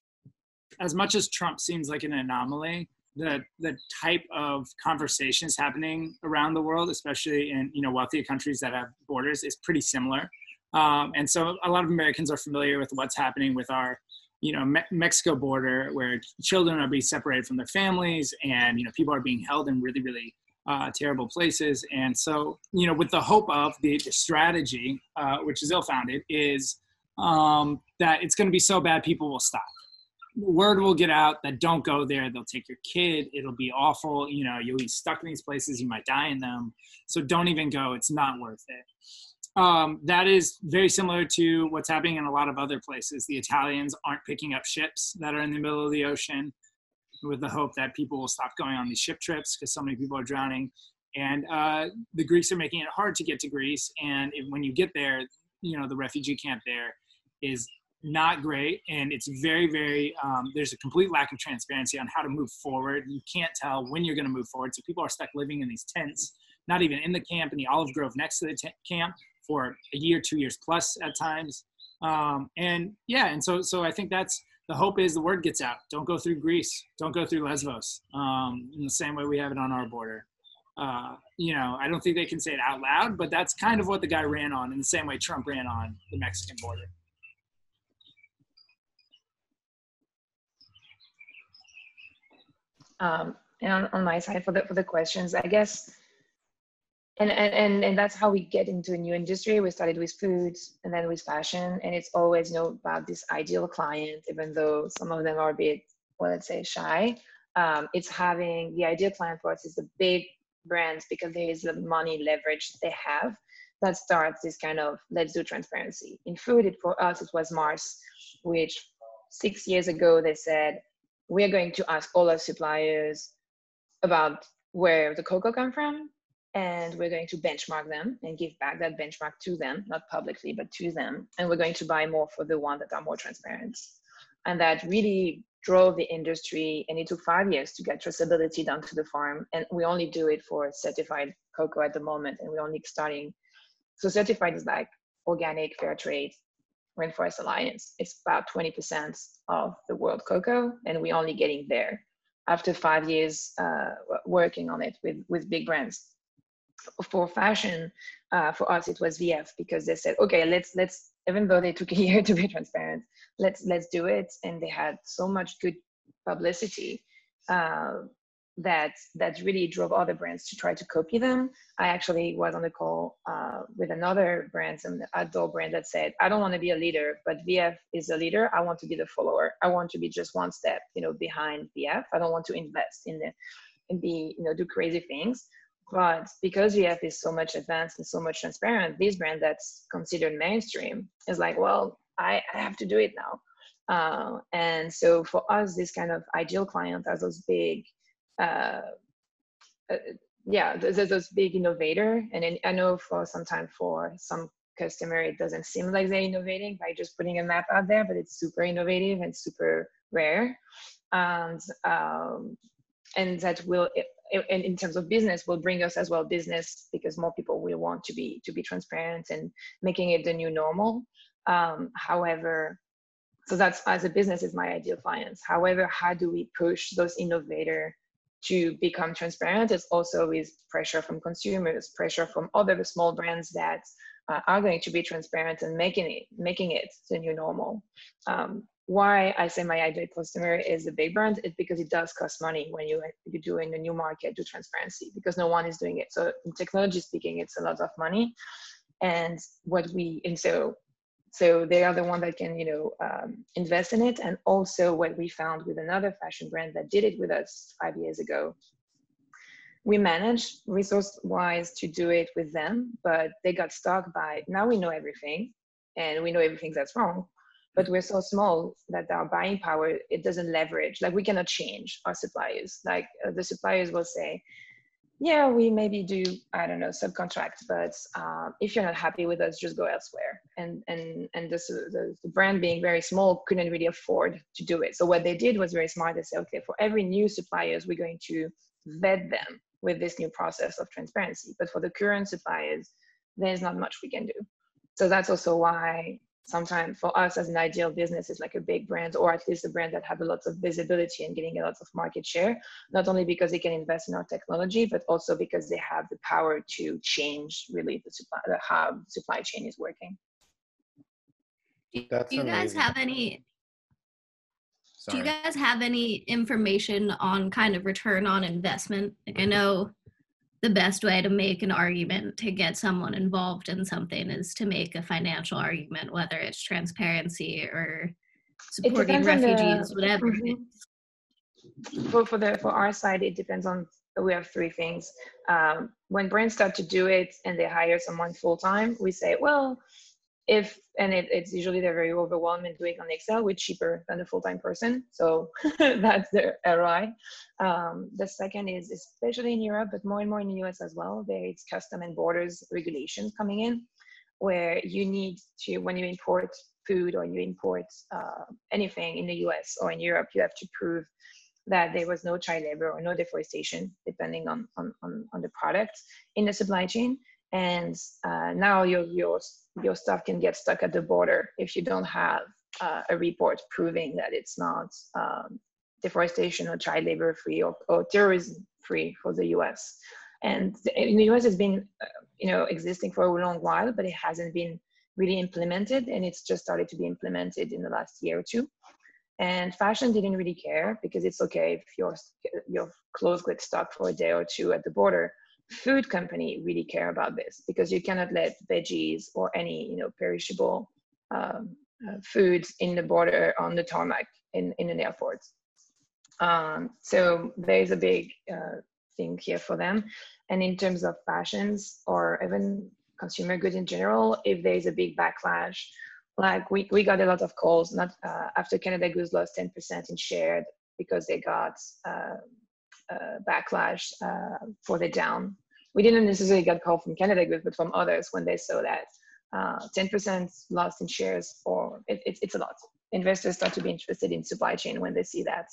as much as Trump seems like an anomaly, the the type of conversations happening around the world, especially in you know wealthier countries that have borders, is pretty similar. Um, and so, a lot of Americans are familiar with what's happening with our you know Me- Mexico border, where children are being separated from their families, and you know people are being held in really really uh, terrible places. And so, you know, with the hope of the, the strategy, uh, which is ill-founded, is um, that it's going to be so bad people will stop. Word will get out that don't go there. They'll take your kid. It'll be awful. You know, you'll be stuck in these places. You might die in them. So don't even go. It's not worth it. Um, that is very similar to what's happening in a lot of other places. The Italians aren't picking up ships that are in the middle of the ocean with the hope that people will stop going on these ship trips because so many people are drowning. And uh, the Greeks are making it hard to get to Greece. And if, when you get there, you know, the refugee camp there is not great and it's very very um, there's a complete lack of transparency on how to move forward. You can't tell when you're going to move forward so people are stuck living in these tents not even in the camp in the olive grove next to the camp for a year two years plus at times. Um, and yeah and so so i think that's the hope is the word gets out. Don't go through greece. Don't go through lesbos um, in the same way we have it on our border. Uh, you know i don't think they can say it out loud but that's kind of what the guy ran on in the same way trump ran on the mexican border um, and on, on my side for the for the questions i guess and, and and and that's how we get into a new industry. We started with food and then with fashion and it's always you know about this ideal client even though some of them are a bit well let's say shy. Um, it's having the ideal client for us is the big brands because there is the money leverage they have that starts this kind of let's do transparency. In food it, for us it was mars which six years ago they said we're going to ask all our suppliers about where the cocoa come from and we're going to benchmark them and give back that benchmark to them not publicly but to them. And we're going to buy more for the ones that are more transparent. And that really drove the industry and it took five years to get traceability down to the farm. And we only do it for certified cocoa at the moment and we're only starting. So certified is like organic fair trade Rainforest Alliance. It's about 20% of the world cocoa, and we're only getting there after five years uh, working on it with, with big brands. For fashion, uh, for us, it was VF because they said, okay, let's, let's, even though they took a *laughs* year to be transparent, let's, let's do it. And they had so much good publicity uh, that that really drove other brands to try to copy them. I actually was on the call uh, with another brand, some outdoor brand that said, "I don't want to be a leader, but VF is a leader. I want to be the follower. I want to be just one step, you know, behind VF. I don't want to invest in the and be, you know, do crazy things." But because VF is so much advanced and so much transparent, this brand that's considered mainstream is like, well, I, I have to do it now. Uh, and so for us, this kind of ideal client has those big uh, uh, yeah, there's, those big innovator. And I know for some time for some customer, it doesn't seem like they're innovating by just putting a map out there, but it's super innovative and super rare. And, um, and that will, and in terms of business, will bring us as well business because more people will want to be, to be transparent and making it the new normal. Um, however, so that's as a business is my ideal clients. However, how do we push those innovator to become transparent is also with pressure from consumers, pressure from other small brands that uh, are going to be transparent and making it making it the new normal. Um, why I say my ideal customer is a big brand is because it does cost money when you you do in a new market do transparency because no one is doing it. So in technology speaking, it's a lot of money. And what we and so so they are the one that can, you know, um, invest in it. And also what we found with another fashion brand that did it with us five years ago, we managed resource wise to do it with them, but they got stuck by now we know everything and we know everything that's wrong, but we're so small that our buying power, it doesn't leverage. Like we cannot change our suppliers. Like uh, the suppliers will say, yeah, we maybe do, I don't know, subcontract, but uh, if you're not happy with us, just go elsewhere. And and and this, the, the brand being very small couldn't really afford to do it. So what they did was very smart. They said, okay, for every new suppliers, we're going to vet them with this new process of transparency. But for the current suppliers, there's not much we can do. So that's also why sometimes for us as an ideal business is like a big brand or at least a brand that have a lot of visibility and getting a lot of market share not only because they can invest in our technology but also because they have the power to change really the supply the how supply chain is working. That's do you guys amazing. have any do you guys have any information on kind of return on investment? Like i mm-hmm. know the best way to make an argument to get someone involved in something is to make a financial argument whether it's transparency or supporting on the- refugees whatever Mhm. is. for, for the for our side it depends on we have three things um, when brands start to do it and they hire someone full-time we say well if and it, it's usually they're very overwhelmed and doing on excel we're cheaper than a full-time person so *laughs* that's the roi um, the second is especially in europe but more and more in the us as well there it's custom and borders regulations coming in where you need to when you import food or you import uh, anything in the US or in Europe, you have to prove that there was no child labor or no deforestation, depending on, on, on, on the product in the supply chain. And uh, now your, your, your stuff can get stuck at the border if you don't have uh, a report proving that it's not um, deforestation or child labor free or, or terrorism free for the US. And in the US, it's been, uh, you know, existing for a long while, but it hasn't been really implemented, and it's just started to be implemented in the last year or two. And fashion didn't really care because it's okay if your your clothes get stuck for a day or two at the border. Food company really care about this because you cannot let veggies or any you know perishable um, uh, foods in the border on the tarmac in in an airport. Um, so there's a big uh, thing here for them. And in terms of fashions or even consumer goods in general, if there's a big backlash like we, we got a lot of calls not uh, after canada goose lost 10% in share because they got uh, backlash uh, for the down. We didn't necessarily get call from canada goose but from others when they saw that 10% uh, lost in shares or it, it, it's a lot. Investors start to be interested in supply chain when they see that.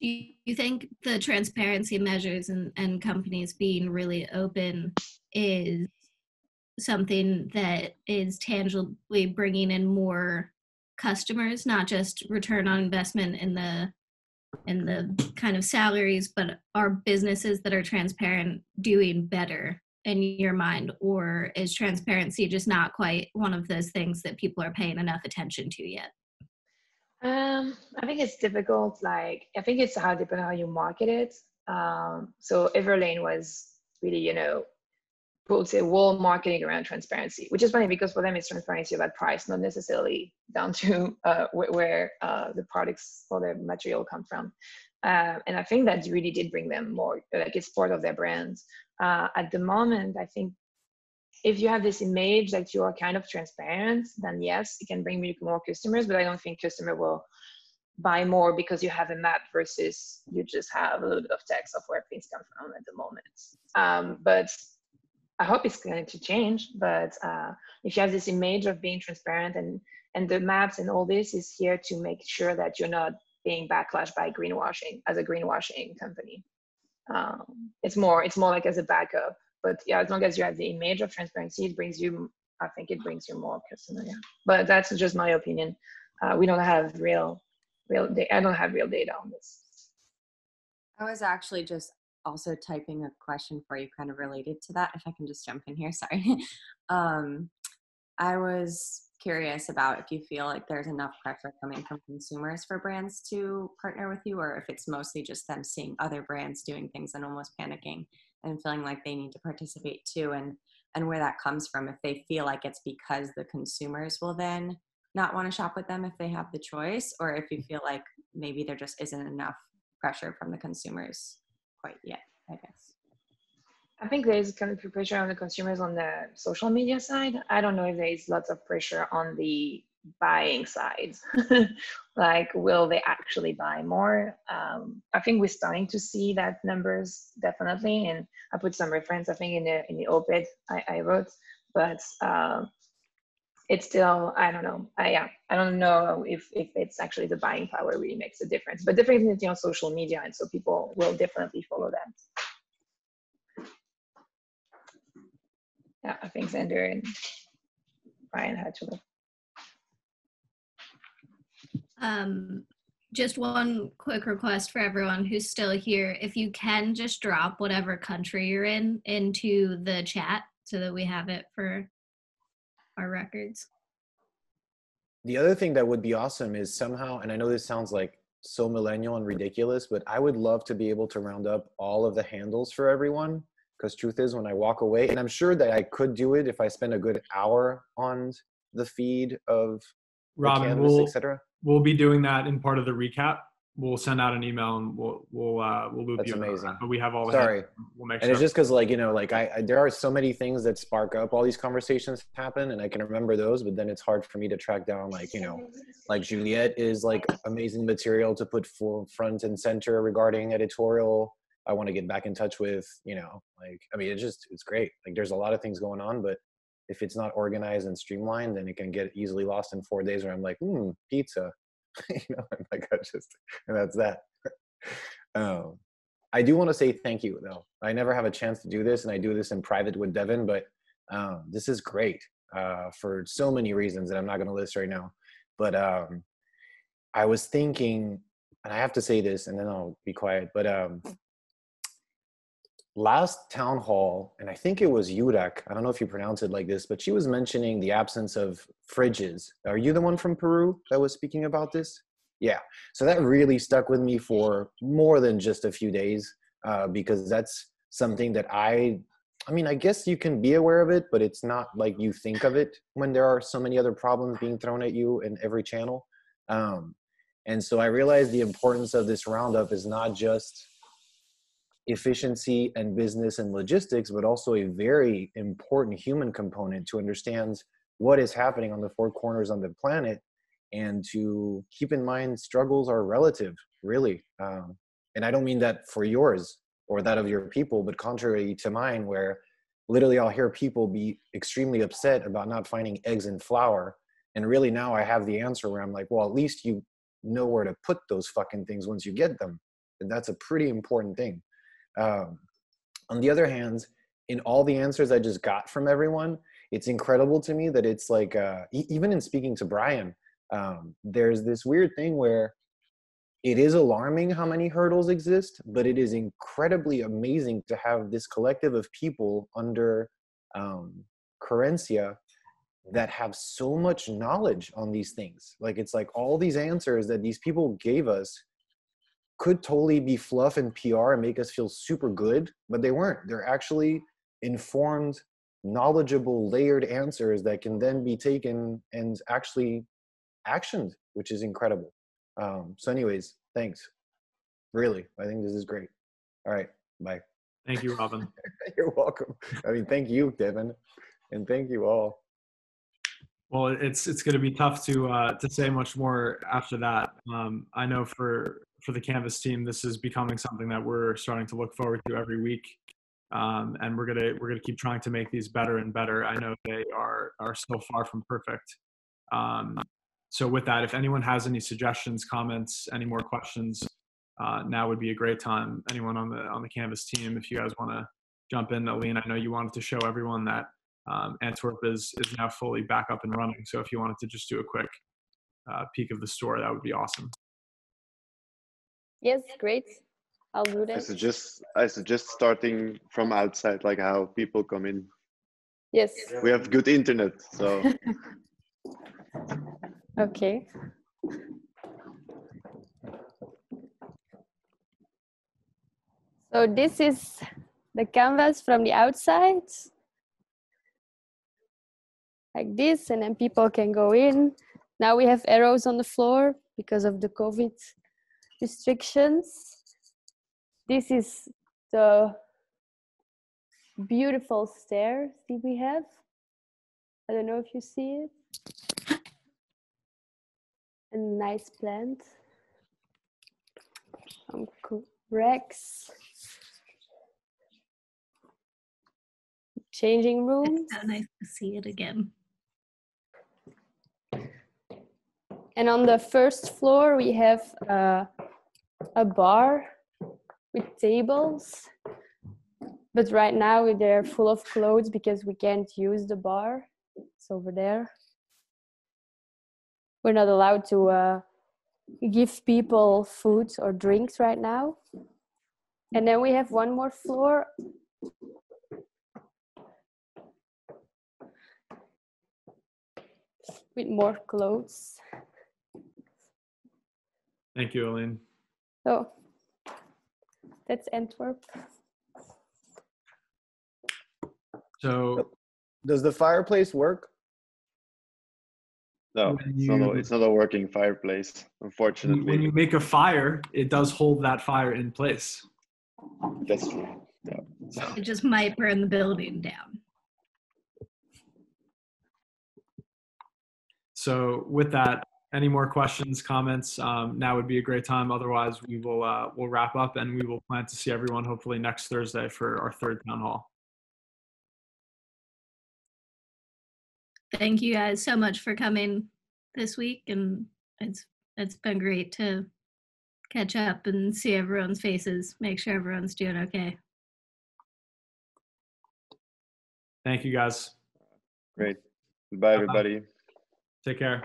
Do you think the transparency measures and, and companies being really open is something that is tangibly bringing in more customers not just return on investment in the in the kind of salaries but are businesses that are transparent doing better in your mind? Or is transparency just not quite one of those things that people are paying enough attention to yet? Um, i think it's difficult like i think it's how depending on how you market it. Um, so everlane was really you know quote say wall marketing around transparency, which is funny because for them it's transparency about price, not necessarily down to *laughs* uh, where, where uh, the products or the material come from. Uh, and I think that really did bring them more, like it's part of their brand. Uh, at the moment, I think if you have this image that you are kind of transparent, then yes, it can bring you more customers, but I don't think customer will buy more because you have a map versus you just have a little bit of text of where things come from at the moment. Um, but I hope it's going to change, but uh, if you have this image of being transparent and and the maps and all this is here to make sure that you're not being backlashed by greenwashing as a greenwashing company. Um, it's more it's more like as a backup, but yeah, as long as you have the image of transparency, it brings you. I think it brings you more customer. Yeah, but that's just my opinion. Uh, we don't have real real. I don't have real data on this. I was actually just also typing a question for you kind of related to that if i can just jump in here *laughs* sorry. Um, i was curious about if you feel like there's enough pressure coming from consumers for brands to partner with you or if it's mostly just them seeing other brands doing things and almost panicking and feeling like they need to participate too and and where that comes from if they feel like it's because the consumers will then not want to shop with them if they have the choice or if you feel like maybe there just isn't enough pressure from the consumers quite yet, I guess. I think there is kind of pressure on the consumers on the social media side. I don't know if there is lots of pressure on the buying side. *laughs* like, will they actually buy more? Um, I think we're starting to see that numbers definitely, and I put some reference I think in the in the op-ed I, I wrote, but uh, it's still I don't know. I yeah, I don't know if if it's actually the buying power really makes a difference, but definitely on social media, and so people will definitely follow that. Yeah, I think Xander and Bryan had to. Um, just one quick request for everyone who's still here. If you can just drop whatever country you're in into the chat so that we have it for our records. The other thing that would be awesome is somehow, and I know this sounds like so millennial and ridiculous, but I would love to be able to round up all of the handles for everyone. Because truth is, when I walk away, and I'm sure that I could do it if I spend a good hour on the feed of Robin, canvas, we'll, etc. We'll be doing that in part of the recap we'll send out an email and we'll we'll uh, we'll loop That's you. amazing. But we have all the sorry. We'll make and sure. it's just because like you know like I, I, there are so many things that spark up all these conversations happen and I can remember those, but then it's hard for me to track down like you know like Juliet is like amazing material to put for front and center regarding editorial. I want to get back in touch with you know like I mean it's just it's great like there's a lot of things going on, but if it's not organized and streamlined, then it can get easily lost in four days. Where I'm like, hmm, pizza, *laughs* you know, I'm like, I just, and that's that. *laughs* um, I do want to say thank you though. I never have a chance to do this, and I do this in private with Devin, but um, this is great uh, for so many reasons that I'm not going to list right now. But um, I was thinking, and I have to say this, and then I'll be quiet. But um, last town hall, and I think it was Yurak. I don't know if you pronounce it like this, but she was mentioning the absence of fridges. Are you the one from Peru that was speaking about this? Yeah. So that really stuck with me for more than just a few days uh, because that's something that I, I mean, I guess you can be aware of it, but it's not like you think of it when there are so many other problems being thrown at you in every channel. Um, and so I realized the importance of this roundup is not just efficiency and business and logistics, but also a very important human component to understand what is happening on the four corners on the planet and to keep in mind struggles are relative, really. Um, and I don't mean that for yours or that of your people, but contrary to mine, where literally I'll hear people be extremely upset about not finding eggs and flour. And really now I have the answer where I'm like, well, at least you know where to put those fucking things once you get them. And that's a pretty important thing. Um, on the other hand, in all the answers I just got from everyone, it's incredible to me that it's like, uh, e- even in speaking to Bryan, um, there's this weird thing where it is alarming how many hurdles exist, but it is incredibly amazing to have this collective of people under um, Querencia that have so much knowledge on these things. Like it's like all these answers that these people gave us could totally be fluff and PR and make us feel super good, but they weren't. They're actually informed, knowledgeable, layered answers that can then be taken and actually actioned, which is incredible. Um, so, anyways, thanks. Really, I think this is great. All right, bye. Thank you, Robin. *laughs* You're welcome. I mean, thank you, Devin, and thank you all. Well, it's it's going to be tough to uh, to say much more after that. Um, I know for for the Canvas team, this is becoming something that we're starting to look forward to every week, um, and we're gonna we're gonna keep trying to make these better and better. I know they are are still far from perfect. Um, so with that, if anyone has any suggestions, comments, any more questions, uh, now would be a great time. Anyone on the on the Canvas team, if you guys want to jump in, Aline, I know you wanted to show everyone that um, Antwerp is is now fully back up and running. So if you wanted to just do a quick uh, peek of the store, that would be awesome. Yes, great. I'll do that. I suggest I suggest starting from outside, like how people come in. Yes. We have good internet, so *laughs* Okay. So this is the canvas from the outside. Like this, and then people can go in. Now we have arrows on the floor because of the COVID restrictions. This is the beautiful stairs that we have. I don't know if you see it. A nice plant. Some racks. Changing rooms. It's so nice to see it again. And on the first floor, we have uh, a bar with tables. But right now, they're full of clothes because we can't use the bar. It's over there. We're not allowed to uh, give people food or drinks right now. And then we have one more floor. With more clothes. Thank you, Aline. So that's Antwerp. So Does the fireplace work? no, When it's not, a, it's not a working fireplace, unfortunately. when you make a fire, it does hold that fire in place. That's true. Yeah. It just might burn the building down. So with that, any more questions, comments? Um, now would be a great time. Otherwise, we will uh, we'll wrap up and we will plan to see everyone hopefully next Thursday for our third town hall. thank you guys so much for coming this week, and it's it's been great to catch up and see everyone's faces. Make sure everyone's doing okay. Thank you guys. Great. Goodbye, Bye-bye. everybody. Take care.